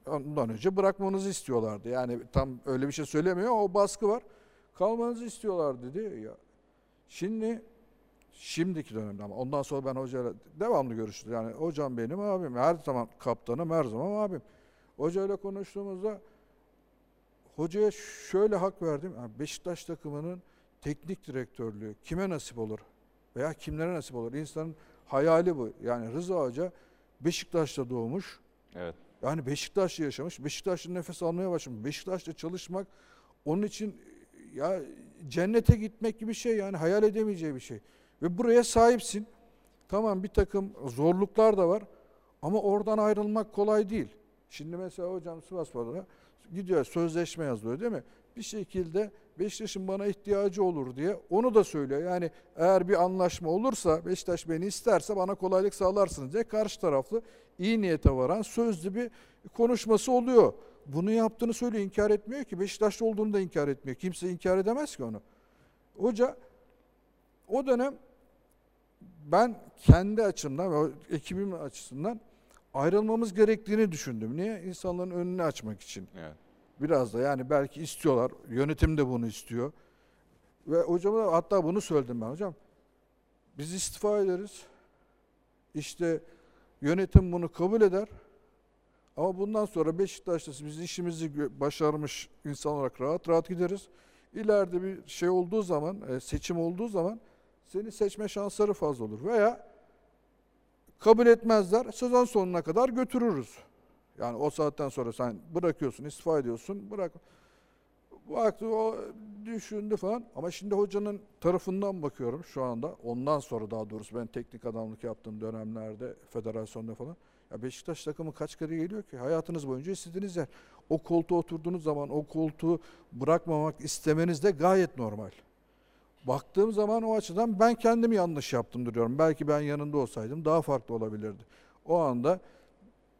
ondan önce bırakmanızı istiyorlardı. Yani tam öyle bir şey söylemiyor o baskı var. Kalmanızı istiyorlar dedi. Ya şimdi şimdiki dönemde ama ondan sonra ben hocayla devamlı görüştüm. Yani hocam benim abim. Her zaman kaptanım, her zaman abim. Hocayla konuştuğumuzda hocaya şöyle hak verdim. Yani Beşiktaş takımının teknik direktörlüğü kime nasip olur? Veya kimlere nasip olur? İnsanın hayali bu. Yani Rıza Hoca Beşiktaş'ta doğmuş. Evet. Yani Beşiktaş'ta yaşamış. Beşiktaş'ta nefes almaya başlamış. Beşiktaş'ta çalışmak onun için ya cennete gitmek gibi bir şey yani hayal edemeyeceği bir şey. Ve buraya sahipsin. Tamam bir takım zorluklar da var ama oradan ayrılmak kolay değil. Şimdi mesela hocam Sivasspor'da gidiyor sözleşme yazıyor değil mi? Bir şekilde Beşiktaş'ın bana ihtiyacı olur diye onu da söylüyor. Yani eğer bir anlaşma olursa Beşiktaş beni isterse bana kolaylık sağlarsınız diye karşı taraflı iyi niyete varan sözlü bir konuşması oluyor. Bunu yaptığını söylüyor inkar etmiyor ki Beşiktaş'ta olduğunu da inkar etmiyor. Kimse inkar edemez ki onu. Hoca o dönem ben kendi açımdan ve ekibim açısından ayrılmamız gerektiğini düşündüm. Niye? İnsanların önünü açmak için. Evet. Biraz da yani belki istiyorlar. Yönetim de bunu istiyor. Ve hocama da hatta bunu söyledim ben hocam. Biz istifa ederiz. İşte yönetim bunu kabul eder. Ama bundan sonra Beşiktaş'ta biz işimizi başarmış insan olarak rahat rahat gideriz. İleride bir şey olduğu zaman, e, seçim olduğu zaman seni seçme şansları fazla olur. Veya kabul etmezler, sezon sonuna kadar götürürüz. Yani o saatten sonra sen bırakıyorsun, istifa ediyorsun, bırak. Baktı o düşündü falan. Ama şimdi hocanın tarafından bakıyorum şu anda. Ondan sonra daha doğrusu ben teknik adamlık yaptığım dönemlerde federasyonda falan. Ya Beşiktaş takımı kaç kere geliyor ki? Hayatınız boyunca istediğiniz yer. O koltuğa oturduğunuz zaman o koltuğu bırakmamak istemeniz de gayet normal. Baktığım zaman o açıdan ben kendimi yanlış yaptım diyorum. Belki ben yanında olsaydım daha farklı olabilirdi. O anda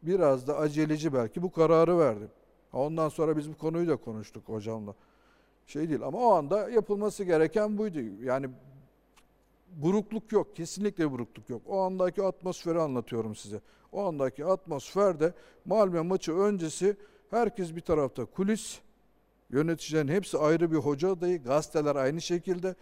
biraz da aceleci belki bu kararı verdim. Ondan sonra biz bu konuyu da konuştuk hocamla. şey değil ama o anda yapılması gereken buydu. Yani burukluk yok. Kesinlikle burukluk yok. O andaki atmosferi anlatıyorum size. O andaki atmosferde Malmö maçı öncesi herkes bir tarafta kulis, yöneticilerin hepsi ayrı bir hoca adayı, gazeteler aynı şekilde.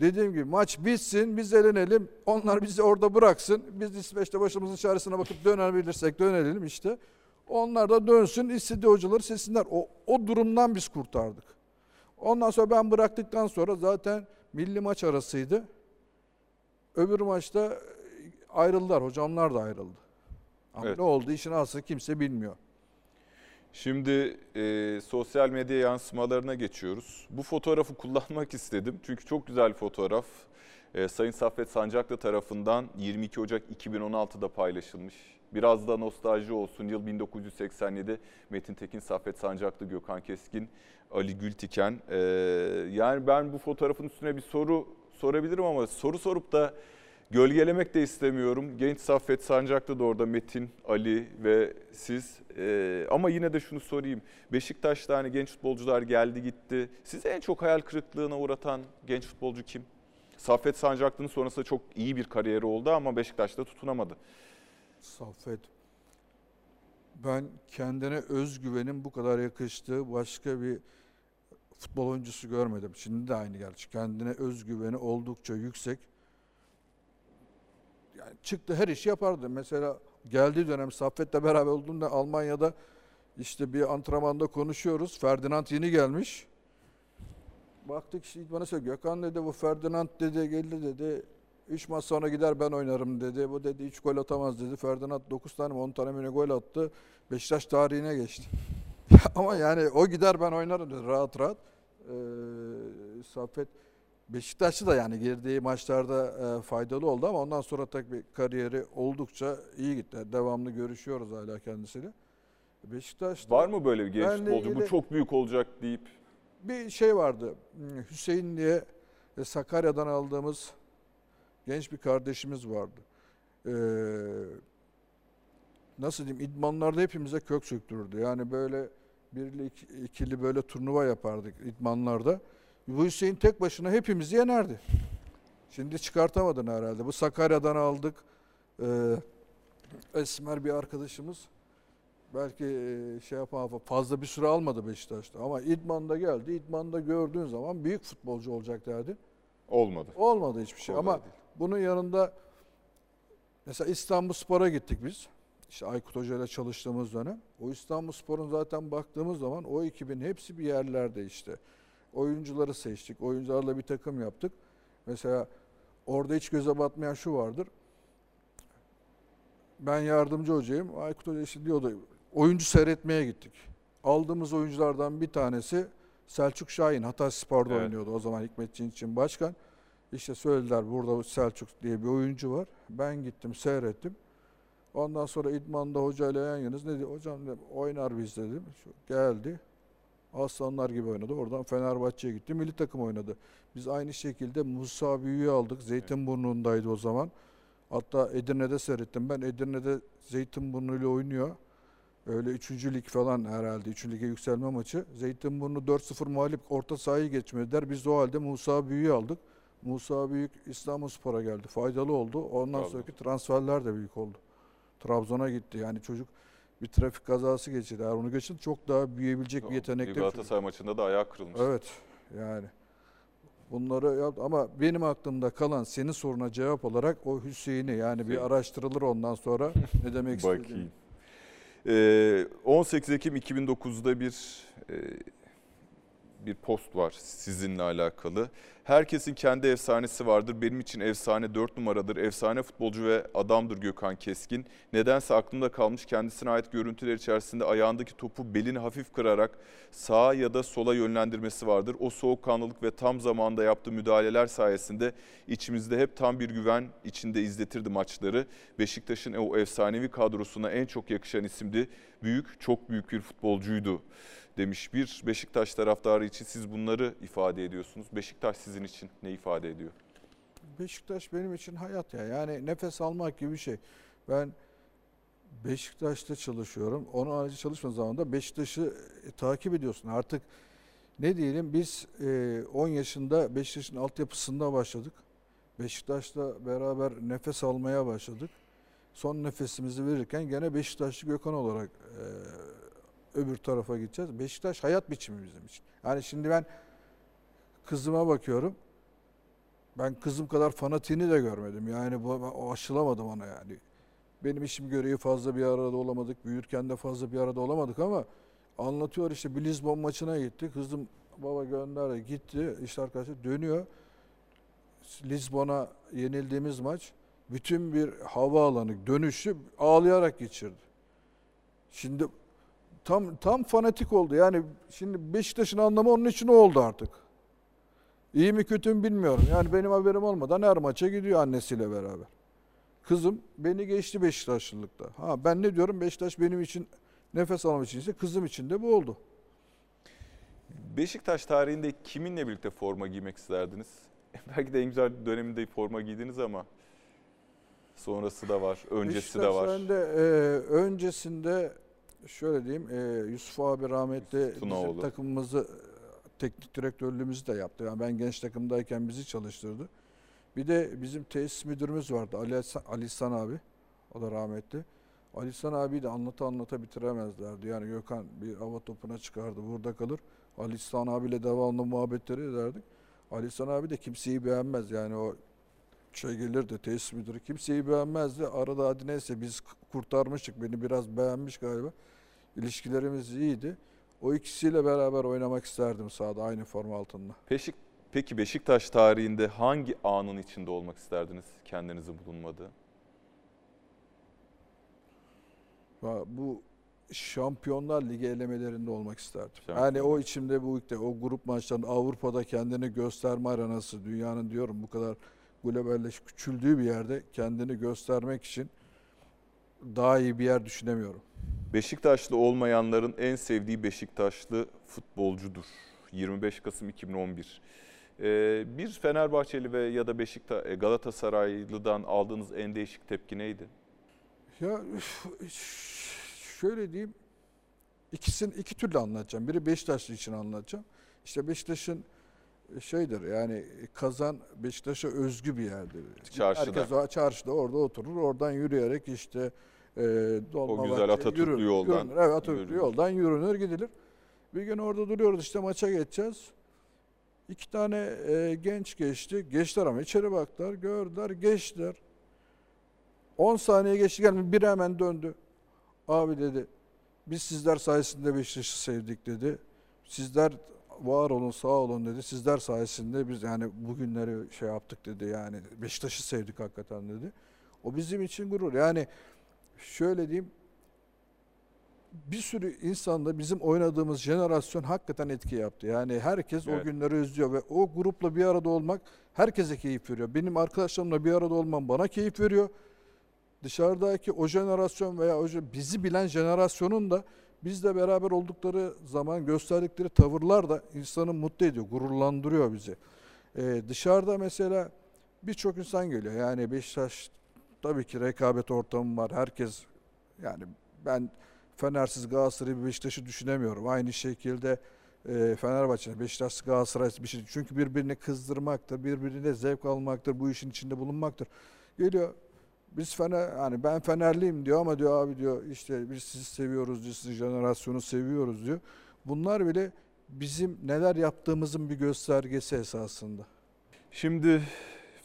Dediğim gibi maç bitsin, biz elenelim, onlar bizi orada bıraksın. Biz İsveç'te başımızın çaresine bakıp dönebilirsek dönelim işte. Onlar da dönsün, istediği hocaları seçsinler. O, o durumdan biz kurtardık. Ondan sonra ben bıraktıktan sonra zaten milli maç arasıydı. Öbür maçta ayrıldılar, hocamlar da ayrıldı. Ama Evet. ne oldu işin aslı kimse bilmiyor. Şimdi e, sosyal medya yansımalarına geçiyoruz. Bu fotoğrafı kullanmak istedim çünkü çok güzel fotoğraf. E, Sayın Saffet Sancaklı tarafından 22 Ocak 2016'da paylaşılmış. Biraz da nostalji olsun. Yıl 1987. Metin Tekin, Saffet Sancaklı, Gökhan Keskin, Ali Gültiken. E, yani ben bu fotoğrafın üstüne bir soru sorabilirim ama soru sorup da Gölgelemek de istemiyorum. Genç Saffet Sancaklı da orada Metin, Ali ve siz. Ee, ama yine de şunu sorayım. Beşiktaş'ta hani genç futbolcular geldi gitti. Sizi en çok hayal kırıklığına uğratan genç futbolcu kim? Saffet Sancaklı'nın sonrasında çok iyi bir kariyeri oldu ama Beşiktaş'ta tutunamadı. Saffet. Ben kendine özgüvenin bu kadar yakıştığı başka bir futbol oyuncusu görmedim. Şimdi de aynı gerçi. Kendine özgüveni oldukça yüksek. Yani çıktı her işi yapardı. Mesela geldiği dönem Saffet'le beraber olduğunda Almanya'da işte bir antrenmanda konuşuyoruz. Ferdinand yeni gelmiş. Baktık işte bana söylüyor. Gökhan dedi bu Ferdinand dedi geldi dedi. 3 maç sonra gider ben oynarım dedi. Bu dedi 3 gol atamaz dedi. Ferdinand 9 tane mi 10 tane mi gol attı. Beşiktaş tarihine geçti. Ama yani o gider ben oynarım dedi rahat rahat. Ee, Saffet Beşiktaş'ı da yani girdiği maçlarda e, faydalı oldu ama ondan sonra tabii kariyeri oldukça iyi gitti. Devamlı görüşüyoruz hala kendisiyle. Beşiktaş'ta Var mı böyle bir genç Benle futbolcu? Bu ilgili- çok büyük olacak deyip bir şey vardı. Hmm, Hüseyin diye e, Sakarya'dan aldığımız genç bir kardeşimiz vardı. Ee, nasıl diyeyim idmanlarda hepimize kök söktürürdü. Yani böyle birli iki- ikili böyle turnuva yapardık idmanlarda. Bu Hüseyin tek başına hepimizi yenerdi. Şimdi çıkartamadın herhalde. Bu Sakarya'dan aldık. Ee, Esmer bir arkadaşımız. Belki e, şey yapan fazla bir süre almadı Beşiktaş'ta ama İdman'da geldi. İdman'da gördüğün zaman büyük futbolcu olacak derdi. olmadı. Olmadı hiçbir şey Olmadı ama bunun yanında mesela İstanbul Spor'a gittik biz. İşte Aykut Hoca ile çalıştığımız dönem. O İstanbul Spor'un zaten baktığımız zaman o ekibin hepsi bir yerlerde işte. Oyuncuları seçtik. Oyuncularla bir takım yaptık. Mesela orada hiç göze batmayan şu vardır. Ben yardımcı hocayım. Aykut Hoca işte diyordu oyuncu seyretmeye gittik. Aldığımız oyunculardan bir tanesi Selçuk Şahin. Hatay Spor'da Evet. oynuyordu o zaman Hikmet için başkan. İşte söylediler burada Selçuk diye bir oyuncu var. Ben gittim seyrettim. Ondan sonra İdman'da hocayla yan yanız ne dedi? Hocam dedim, oynar biz dedim. Şu, geldi. Aslanlar gibi oynadı. Oradan Fenerbahçe'ye gitti. Milli takım oynadı. Biz aynı şekilde Musa Büyü'yü aldık. Zeytinburnu'ndaydı o zaman. Hatta Edirne'de seyrettim. Ben Edirne'de Zeytinburnu ile oynuyor. Öyle 3. lig falan herhalde. 3. lige yükselme maçı. Zeytinburnu 4-0 mağlup orta sahayı geçmediler. Biz de o halde Musa Büyü'yü aldık. Musa Büyük İstanbulspor'a geldi. Faydalı oldu. Ondan Trabzon. sonraki transferler de büyük oldu. Trabzon'a gitti. Yani çocuk bir trafik kazası geçirdi. Eğer onu geçirdi çok daha büyüyebilecek bir yetenekte Bir. Galatasaray maçında da ayağı kırılmış. Evet yani bunları yap ama benim aklımda kalan senin soruna cevap olarak o Hüseyin'i yani Hüseyin. bir araştırılır ondan sonra ne demek istediğini. Bakayım. Ee, 18 Ekim 2009'da bir e, bir post var sizinle alakalı. Herkesin kendi efsanesi vardır. Benim için efsane 4 numaradır. Efsane futbolcu ve adamdır Gökhan Keskin. Nedense aklımda kalmış kendisine ait görüntüler içerisinde ayağındaki topu belini hafif kırarak sağa ya da sola yönlendirmesi vardır. O soğukkanlılık ve tam zamanda yaptığı müdahaleler sayesinde içimizde hep tam bir güven içinde izletirdi maçları. Beşiktaş'ın o efsanevi kadrosuna en çok yakışan isimdi. Büyük, çok büyük bir futbolcuydu demiş bir Beşiktaş taraftarı için siz bunları ifade ediyorsunuz. Beşiktaş sizin için ne ifade ediyor? Beşiktaş benim için hayat ya. Yani nefes almak gibi bir şey. Ben Beşiktaş'ta çalışıyorum. Onun harici çalışmadığım zaman da Beşiktaş'ı e, takip ediyorsun. Artık ne diyelim biz e, 10 yaşında Beşiktaş'ın altyapısında başladık. Beşiktaş'la beraber nefes almaya başladık. Son nefesimizi verirken gene Beşiktaşlı Gökhan olarak e, öbür tarafa gideceğiz. Beşiktaş hayat biçimi bizim için. Yani şimdi ben kızıma bakıyorum. Ben kızım kadar fanatiğini de görmedim. Yani bu, o aşılamadım ona yani. Benim işim görevi fazla bir arada olamadık. Büyürken de fazla bir arada olamadık ama anlatıyor işte bir Lisbon maçına gitti. Kızım baba gönderdi gitti. İşte arkadaşlar dönüyor. Lisbon'a yenildiğimiz maç bütün bir havaalanı dönüşü ağlayarak geçirdi. Şimdi tam tam fanatik oldu. Yani şimdi Beşiktaş'ın anlamı onun için oldu artık. İyi mi kötü mü bilmiyorum. Yani benim haberim olmadan her maça gidiyor annesiyle beraber. Kızım beni geçti Beşiktaşlılıkta. Ha ben ne diyorum Beşiktaş benim için nefes almam için ise kızım için de bu oldu. Beşiktaş tarihinde kiminle birlikte forma giymek isterdiniz? Belki de en güzel döneminde forma giydiniz ama sonrası da var, öncesi de var. Beşiktaş de, e, öncesinde şöyle diyeyim e, Yusuf abi rahmetli bizim takımımızı e, teknik direktörlüğümüzü de yaptı. Yani ben genç takımdayken bizi çalıştırdı. Bir de bizim tesis müdürümüz vardı Ali Hasan, Ali İhsan abi. O da rahmetli. Ali İhsan abi de anlata anlata bitiremezlerdi. Yani Gökhan bir hava topuna çıkardı burada kalır. Ali İhsan abiyle devamlı muhabbetleri ederdik. Ali İhsan abi de kimseyi beğenmez. Yani o şey gelirdi tesis müdürü kimseyi beğenmezdi. Arada hadi neyse biz kurtarmıştık. Beni biraz beğenmiş galiba. İlişkilerimiz iyiydi. O ikisiyle beraber oynamak isterdim sahada aynı forma altında. Beşik, peki Beşiktaş tarihinde hangi anın içinde olmak isterdiniz kendinizin bulunmadığı? Va- Bu Şampiyonlar Ligi elemelerinde olmak isterdim. Yani o içimde bu o grup maçlarında Avrupa'da kendini gösterme arenası dünyanın diyorum bu kadar globalleş küçüldüğü bir yerde kendini göstermek için daha iyi bir yer düşünemiyorum. Beşiktaşlı olmayanların en sevdiği Beşiktaşlı futbolcudur. 25 Kasım 2011. Ee, bir Fenerbahçeli ve ya da Beşiktaş Galatasaraylı'dan aldığınız en değişik tepki neydi? Ya şöyle diyeyim. İkisini iki türlü anlatacağım. Biri Beşiktaşlı için anlatacağım. İşte Beşiktaş'ın şeydir yani kazan Beşiktaş'a özgü bir yerdir. Çarşıda. Herkes o çarşıda orada oturur. Oradan yürüyerek işte e, Dolmabahçe, güzel Atatürklü yürü- yoldan yürünür. Evet Atatürklü yürünür. yoldan yürünür gidilir. Bir gün orada duruyoruz işte maça geçeceğiz. İki tane e, genç geçti. Geçtiler ama içeri baktılar, gördüler, geçtiler. 10 saniye geçti gelmedi. Biri hemen döndü. Abi dedi biz sizler sayesinde Beşiktaş'ı sevdik dedi. Sizler var olun sağ olun dedi. Sizler sayesinde biz yani bugünleri şey yaptık dedi yani Beşiktaş'ı sevdik hakikaten dedi. O bizim için gurur. Yani şöyle diyeyim bir sürü insanda bizim oynadığımız jenerasyon hakikaten etki yaptı. Yani herkes Evet. o günleri özlüyor ve o grupla bir arada olmak herkese keyif veriyor. Benim arkadaşlarımla bir arada olmam bana keyif veriyor. Dışarıdaki o jenerasyon veya o bizi bilen jenerasyonun da bizle beraber oldukları zaman gösterdikleri tavırlar da insanı mutlu ediyor, gururlandırıyor bizi. Ee, dışarıda mesela birçok insan geliyor. Yani Beşiktaş tabii ki rekabet ortamı var. Herkes yani ben Fenersiz Galatasaray Beşiktaş'ı düşünemiyorum. Aynı şekilde e, Fenerbahçe, Beşiktaş, Galatasaray bir şey. Çünkü birbirini kızdırmaktır, birbirine zevk almaktır, bu işin içinde bulunmaktır. Geliyor biz Fener, hani ben Fenerliyim diyor ama diyor abi diyor işte biz sizi seviyoruz diyor, sizi jenerasyonu seviyoruz diyor. Bunlar bile bizim neler yaptığımızın bir göstergesi esasında. Şimdi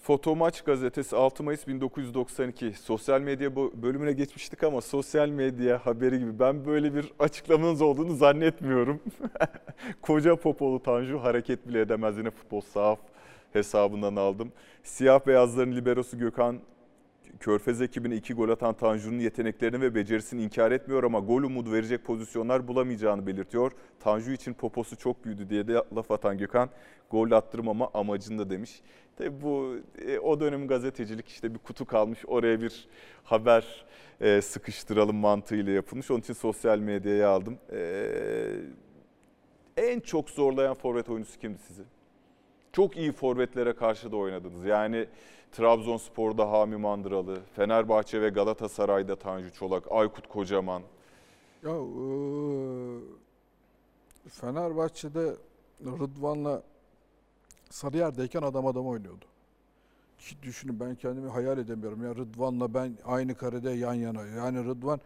Fotomaç gazetesi 6 Mayıs 1992 sosyal medya bölümüne geçmiştik ama sosyal medya haberi gibi ben böyle bir açıklamanız olduğunu zannetmiyorum. Koca Popolu Tanju hareket bile edemez yine futbol sahaf hesabından aldım. Siyah beyazların liberosu Gökhan Körfez ekibine iki gol atan Tanju'nun yeteneklerini ve becerisini inkar etmiyor ama gol umudu verecek pozisyonlar bulamayacağını belirtiyor. Tanju için poposu çok büyüdü diye de laf atan Gökhan gol attırmama amacında demiş. Tabii bu e, o dönemin gazetecilik işte bir kutu kalmış oraya bir haber e, sıkıştıralım mantığıyla yapılmış. Onun için sosyal medyaya aldım. E, en çok zorlayan forvet oyuncusu kimdi sizi? Çok iyi forvetlere karşı da oynadınız. Yani Trabzonspor'da Hami Mandıralı, Fenerbahçe ve Galatasaray'da Tanju Çolak, Aykut Kocaman. Ya eee, Fenerbahçe'de Rıdvan'la Sarıyer'deyken adam adam oynuyordu. Ki düşünün ben kendimi hayal edemiyorum. Ya Rıdvan'la ben aynı karede yan yana. Yani Rıdvan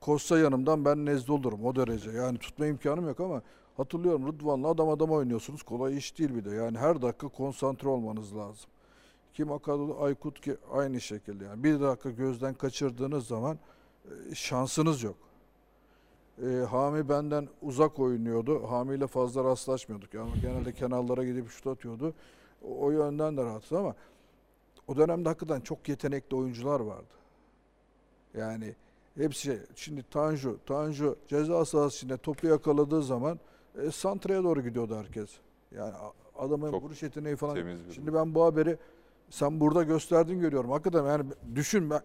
koşsa yanımdan ben nezle olurum o derece. Yani tutma imkanım yok ama hatırlıyorum Rıdvan'la adam adam oynuyorsunuz. Kolay iş değil bir de. Yani her dakika konsantre olmanız lazım. Ki Makado'da Aykut ki aynı şekilde. Yani bir dakika gözden kaçırdığınız zaman e, şansınız yok. E, Hami benden uzak oynuyordu. Hami ile fazla rastlaşmıyorduk. Yani genelde kenarlara gidip şut atıyordu. O, o yönden de rahatsız ama o dönemde hakikaten çok yetenekli oyuncular vardı. Yani hepsi şimdi Tanju, Tanju ceza sahası içinde topu yakaladığı zaman e, santraya doğru gidiyordu herkes. Yani adamın Çok vuruş yeteneği falan. Şimdi ben bu haberi sen burada gösterdin görüyorum. Hakikaten yani düşün ben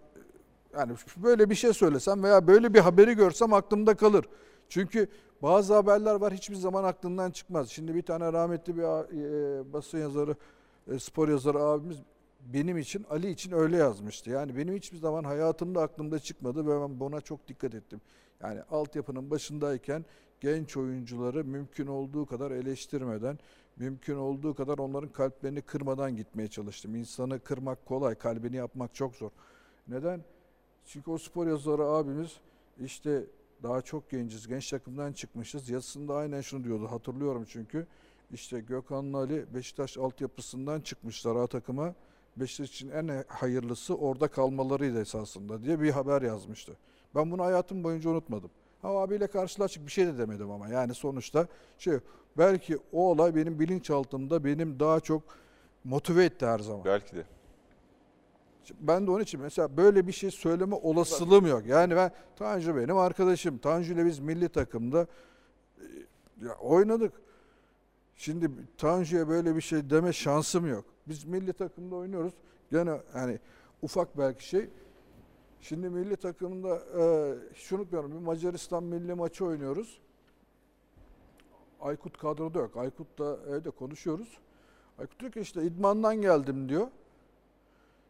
yani böyle bir şey söylesem veya böyle bir haberi görsem aklımda kalır. Çünkü bazı haberler var hiçbir zaman aklından çıkmaz. Şimdi bir tane rahmetli bir e, basın yazarı, e, spor yazarı abimiz benim için, Ali için öyle yazmıştı. Yani benim hiçbir zaman hayatımda aklımda çıkmadı ve ben buna çok dikkat ettim. Yani altyapının başındayken genç oyuncuları mümkün olduğu kadar eleştirmeden, mümkün olduğu kadar onların kalplerini kırmadan gitmeye çalıştım. İnsanı kırmak kolay, kalbini yapmak çok zor. Neden? Çünkü o spor yazarı abimiz işte daha çok genciz, genç takımdan çıkmışız. Yazısında aynen şunu diyordu, hatırlıyorum çünkü. İşte Gökhan'la Ali Beşiktaş altyapısından çıkmışlar A takıma. Beşiktaş için en hayırlısı orada kalmalarıydı esasında diye bir haber yazmıştı. Ben bunu hayatım boyunca unutmadım. Ha abiyle karşılaştık bir şey de demedim ama yani sonuçta şey belki o olay benim bilinçaltımda benim daha çok motive etti her zaman. Belki de. Ben de onun için mesela böyle bir şey söyleme olasılığım yok. Yani ben Tanju benim arkadaşım. Tanju ile biz milli takımda e, ya oynadık. Şimdi Tanju'ya böyle bir şey deme şansım yok. Biz milli takımda oynuyoruz. Gene hani ufak belki şey. Şimdi milli takımda e, hiç unutmuyorum bir Macaristan milli maçı oynuyoruz. Aykut kadroda yok. Aykut'la evde konuşuyoruz. Aykut diyor ki işte idmandan geldim diyor.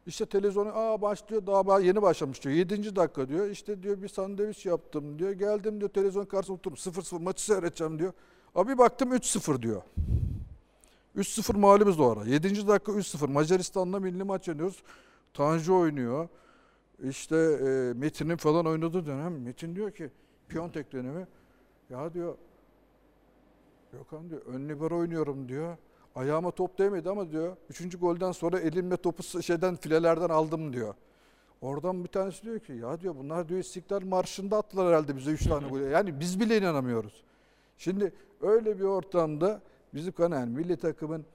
İşte televizyonu aa başlıyor daha yeni başlamış diyor. 7. dakika diyor. İşte diyor bir sandviç yaptım diyor. Geldim diyor televizyon karşısına oturdum 0-0 maçı seyredeceğim diyor. Abi baktım 3-0 diyor. 3-0 mağlubuz o ara. 7. dakika 3-0. Macaristan'la milli maç oynuyoruz. Tanju oynuyor. İşte e, Metin'in falan oynadığı dönem. Metin diyor ki Piontek dönemi. Ya diyor Gökhan diyor ön libero oynuyorum diyor. Ayağıma top değmedi ama diyor. Üçüncü golden sonra elimle topu şeyden filelerden aldım diyor. Oradan bir tanesi diyor ki ya diyor bunlar diyor İstiklal Marşı'nda attılar herhalde bize üç tane gol. Yani biz bile inanamıyoruz. Şimdi öyle bir ortamda bizim kanayan milli takımın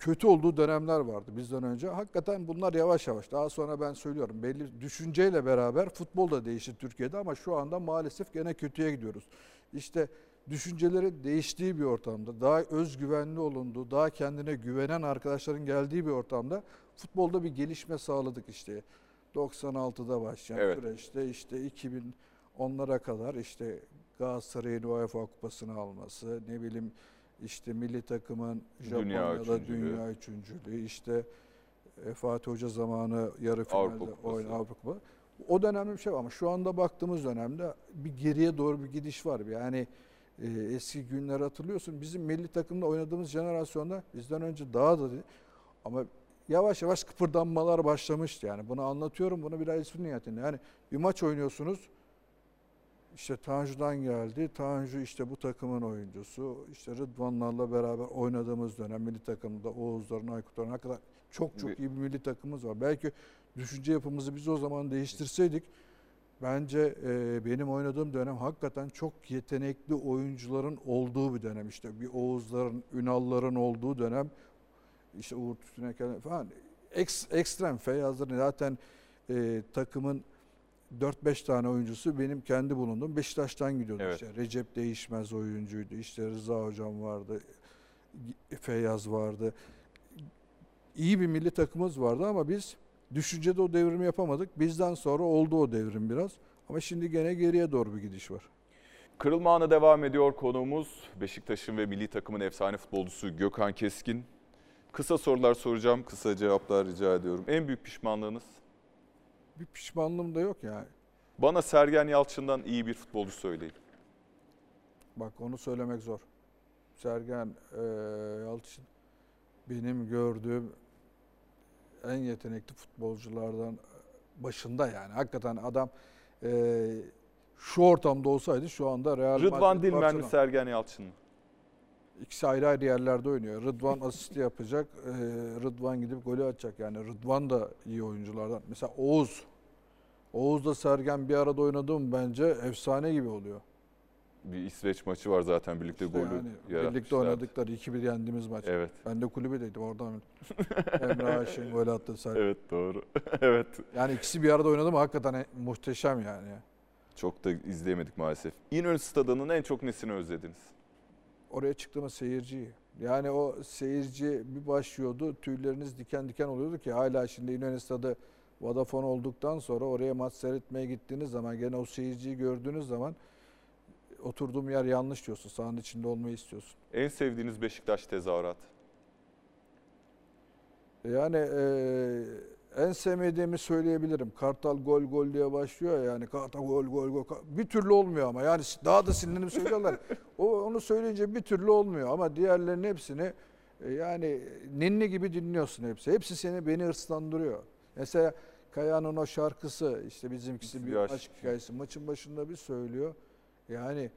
kötü olduğu dönemler vardı bizden önce. Hakikaten bunlar yavaş yavaş daha sonra ben söylüyorum belli düşünceyle beraber futbol da değişti Türkiye'de ama şu anda maalesef gene kötüye gidiyoruz. İşte düşüncelerin değiştiği bir ortamda, daha özgüvenli olunduğu, daha kendine güvenen arkadaşların geldiği bir ortamda futbolda bir gelişme sağladık işte. 96'da başlayan Evet. süreçte işte 2010'lara kadar işte Galatasaray'ın UEFA kupasını alması, ne bileyim işte milli takımın Dünya Japonya'da üçüncülüğü. dünya üçüncülüğü, işte e, Fatih Hoca zamanı yarı finalde oyun Avrupa. O dönemde bir şey var ama şu anda baktığımız dönemde bir geriye doğru bir gidiş var. Yani e, eski günleri hatırlıyorsun. Bizim milli takımda oynadığımız jenerasyonda bizden önce daha da değil. Ama yavaş yavaş kıpırdanmalar başlamıştı yani. Bunu anlatıyorum. Bunu biraz espri niyetinde. Yani bir maç oynuyorsunuz. İşte Tanju'dan geldi. Tanju işte bu takımın oyuncusu. İşte Rıdvanlarla beraber oynadığımız dönem milli takımda Oğuzların, Aykutların hakikaten çok çok iyi bir milli takımımız var. Belki düşünce yapımızı biz o zaman değiştirseydik bence e, benim oynadığım dönem hakikaten çok yetenekli oyuncuların olduğu bir dönem. İşte bir Oğuzların, Ünalların olduğu dönem. İşte Uğur Tütünekel falan. Eks, ekstrem Feyyazların zaten e, takımın 4-5 tane oyuncusu benim kendi bulunduğum Beşiktaş'tan gidiyordu. Evet. İşte Recep Değişmez oyuncuydu. İşte Rıza Hocam vardı. Feyyaz vardı. İyi bir milli takımımız vardı ama biz düşüncede o devrimi yapamadık. Bizden sonra oldu o devrim biraz. Ama şimdi gene geriye doğru bir gidiş var. Kırılma anı devam ediyor konuğumuz. Beşiktaş'ın ve milli takımın efsane futbolcusu Gökhan Keskin. Kısa sorular soracağım, kısa cevaplar rica ediyorum. En büyük pişmanlığınız? Bir pişmanlığım da yok yani. Bana Sergen Yalçın'dan iyi bir futbolcu söyleyin. Bak onu söylemek zor. Sergen e, Yalçın benim gördüğüm en yetenekli futbolculardan başında yani. Hakikaten adam e, şu ortamda olsaydı şu anda Real Rıdvan Dilmen mi. Sergen Yalçın mı? İkisi ayrı ayrı yerlerde oynuyor. Rıdvan asist yapacak. e, Rıdvan gidip golü atacak. Yani Rıdvan da iyi oyunculardan. Mesela Oğuz. Oğuz'la Sergen bir arada oynadı mı bence efsane gibi oluyor. Bir İsveç maçı var zaten birlikte İşte golü yani birlikte oynadıkları 2-1 yendiğimiz maç. Evet. Ben de kulübedeydim oradan. Emre Aşin gol attı. Sergen. Evet doğru. evet. Yani ikisi bir arada oynadı mı hakikaten e- muhteşem yani. Çok da izleyemedik maalesef. İnönü Stadı'nın en çok nesini özlediniz? Oraya çıktığımız seyirciyi. Yani o seyirci bir başlıyordu, tüyleriniz diken diken oluyordu ki hala şimdi İnönü Stadı Vodafone olduktan sonra oraya maç seyretmeye gittiğiniz zaman gene o seyirciyi gördüğünüz zaman oturduğum yer yanlış diyorsun. Sahanın içinde olmayı istiyorsun. En sevdiğiniz Beşiktaş tezahüratı? Yani eee, en sevmediğimi söyleyebilirim. Kartal gol gol diye başlıyor ya, yani Kartal gol gol gol. Bir türlü olmuyor ama yani daha da sinirlenip söylüyorlar. o onu söyleyince bir türlü olmuyor ama diğerlerinin hepsini e, yani ninni gibi dinliyorsun hepsi. Hepsi seni beni hırslandırıyor. Mesela Kaya'nın o şarkısı işte bizimkisi bir Bir aşk. aşk hikayesi maçın başında bir söylüyor. Yani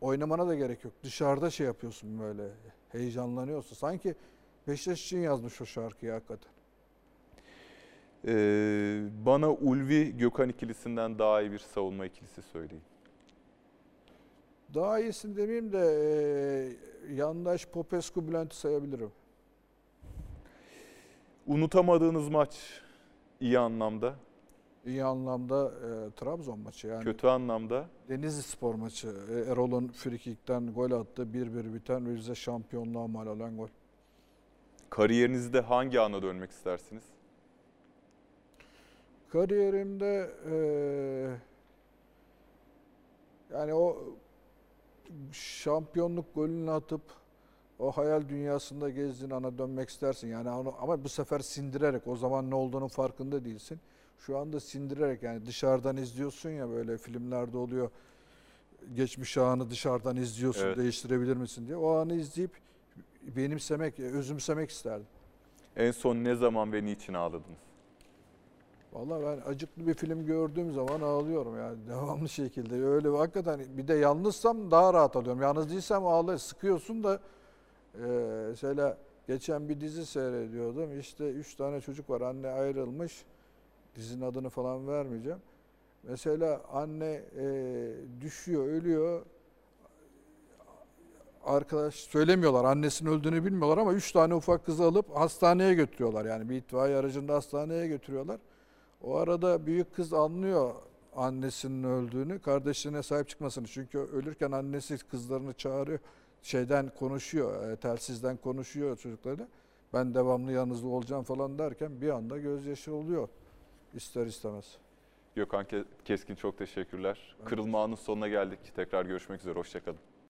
oynamana da gerek yok. Dışarıda şey yapıyorsun böyle heyecanlanıyorsun. Sanki Beşiktaş için yazmış o şarkıyı hakikaten. Ee, bana Ulvi Gökhan ikilisinden daha iyi bir savunma ikilisi söyleyin. Daha iyisini demeyeyim de e, yandaş Popescu Bülent'i sayabilirim. Unutamadığınız maç iyi anlamda, İyi anlamda e, Trabzon maçı yani. kötü anlamda. Denizli Spor maçı. E, Erol'un frikikten gol attı. 1-1 biten ve bize şampiyonluğa mal olan gol. Kariyerinizde hangi ana dönmek istersiniz? Kariyerimde e, yani o şampiyonluk golünü atıp o hayal dünyasında gezdiğin ana dönmek istersin. Yani onu, ama bu sefer sindirerek o zaman ne olduğunun farkında değilsin. Şu anda sindirerek yani dışarıdan izliyorsun ya böyle filmlerde oluyor. Geçmiş anı dışarıdan izliyorsun Evet. değiştirebilir misin diye. O anı izleyip benimsemek, özümsemek isterdim. En son ne zaman ve niçin ağladınız? Vallahi ben acıklı bir film gördüğüm zaman ağlıyorum yani devamlı şekilde. Öyle hakikaten bir de yalnızsam daha rahat alıyorum. Yalnız değilsem ağlay sıkıyorsun da e, mesela geçen bir dizi seyrediyordum. İşte üç tane çocuk var. Anne ayrılmış. Dizinin adını falan vermeyeceğim. Mesela anne e, düşüyor, ölüyor. Arkadaş söylemiyorlar. Annesinin öldüğünü bilmiyorlar ama üç tane ufak kızı alıp hastaneye götürüyorlar. Yani bir itfaiye aracında hastaneye götürüyorlar. O arada büyük kız anlıyor annesinin öldüğünü, kardeşlerine sahip çıkmasını. Çünkü ölürken annesi kızlarını çağırıyor, şeyden konuşuyor, e, telsizden konuşuyor çocuklarıyla. Ben devamlı yanınızda olacağım falan derken bir anda gözyaşı oluyor ister istemez. Gökhan Ke- Keskin çok teşekkürler. Kırılma anının sonuna geldik. Tekrar görüşmek üzere. Hoşçakalın.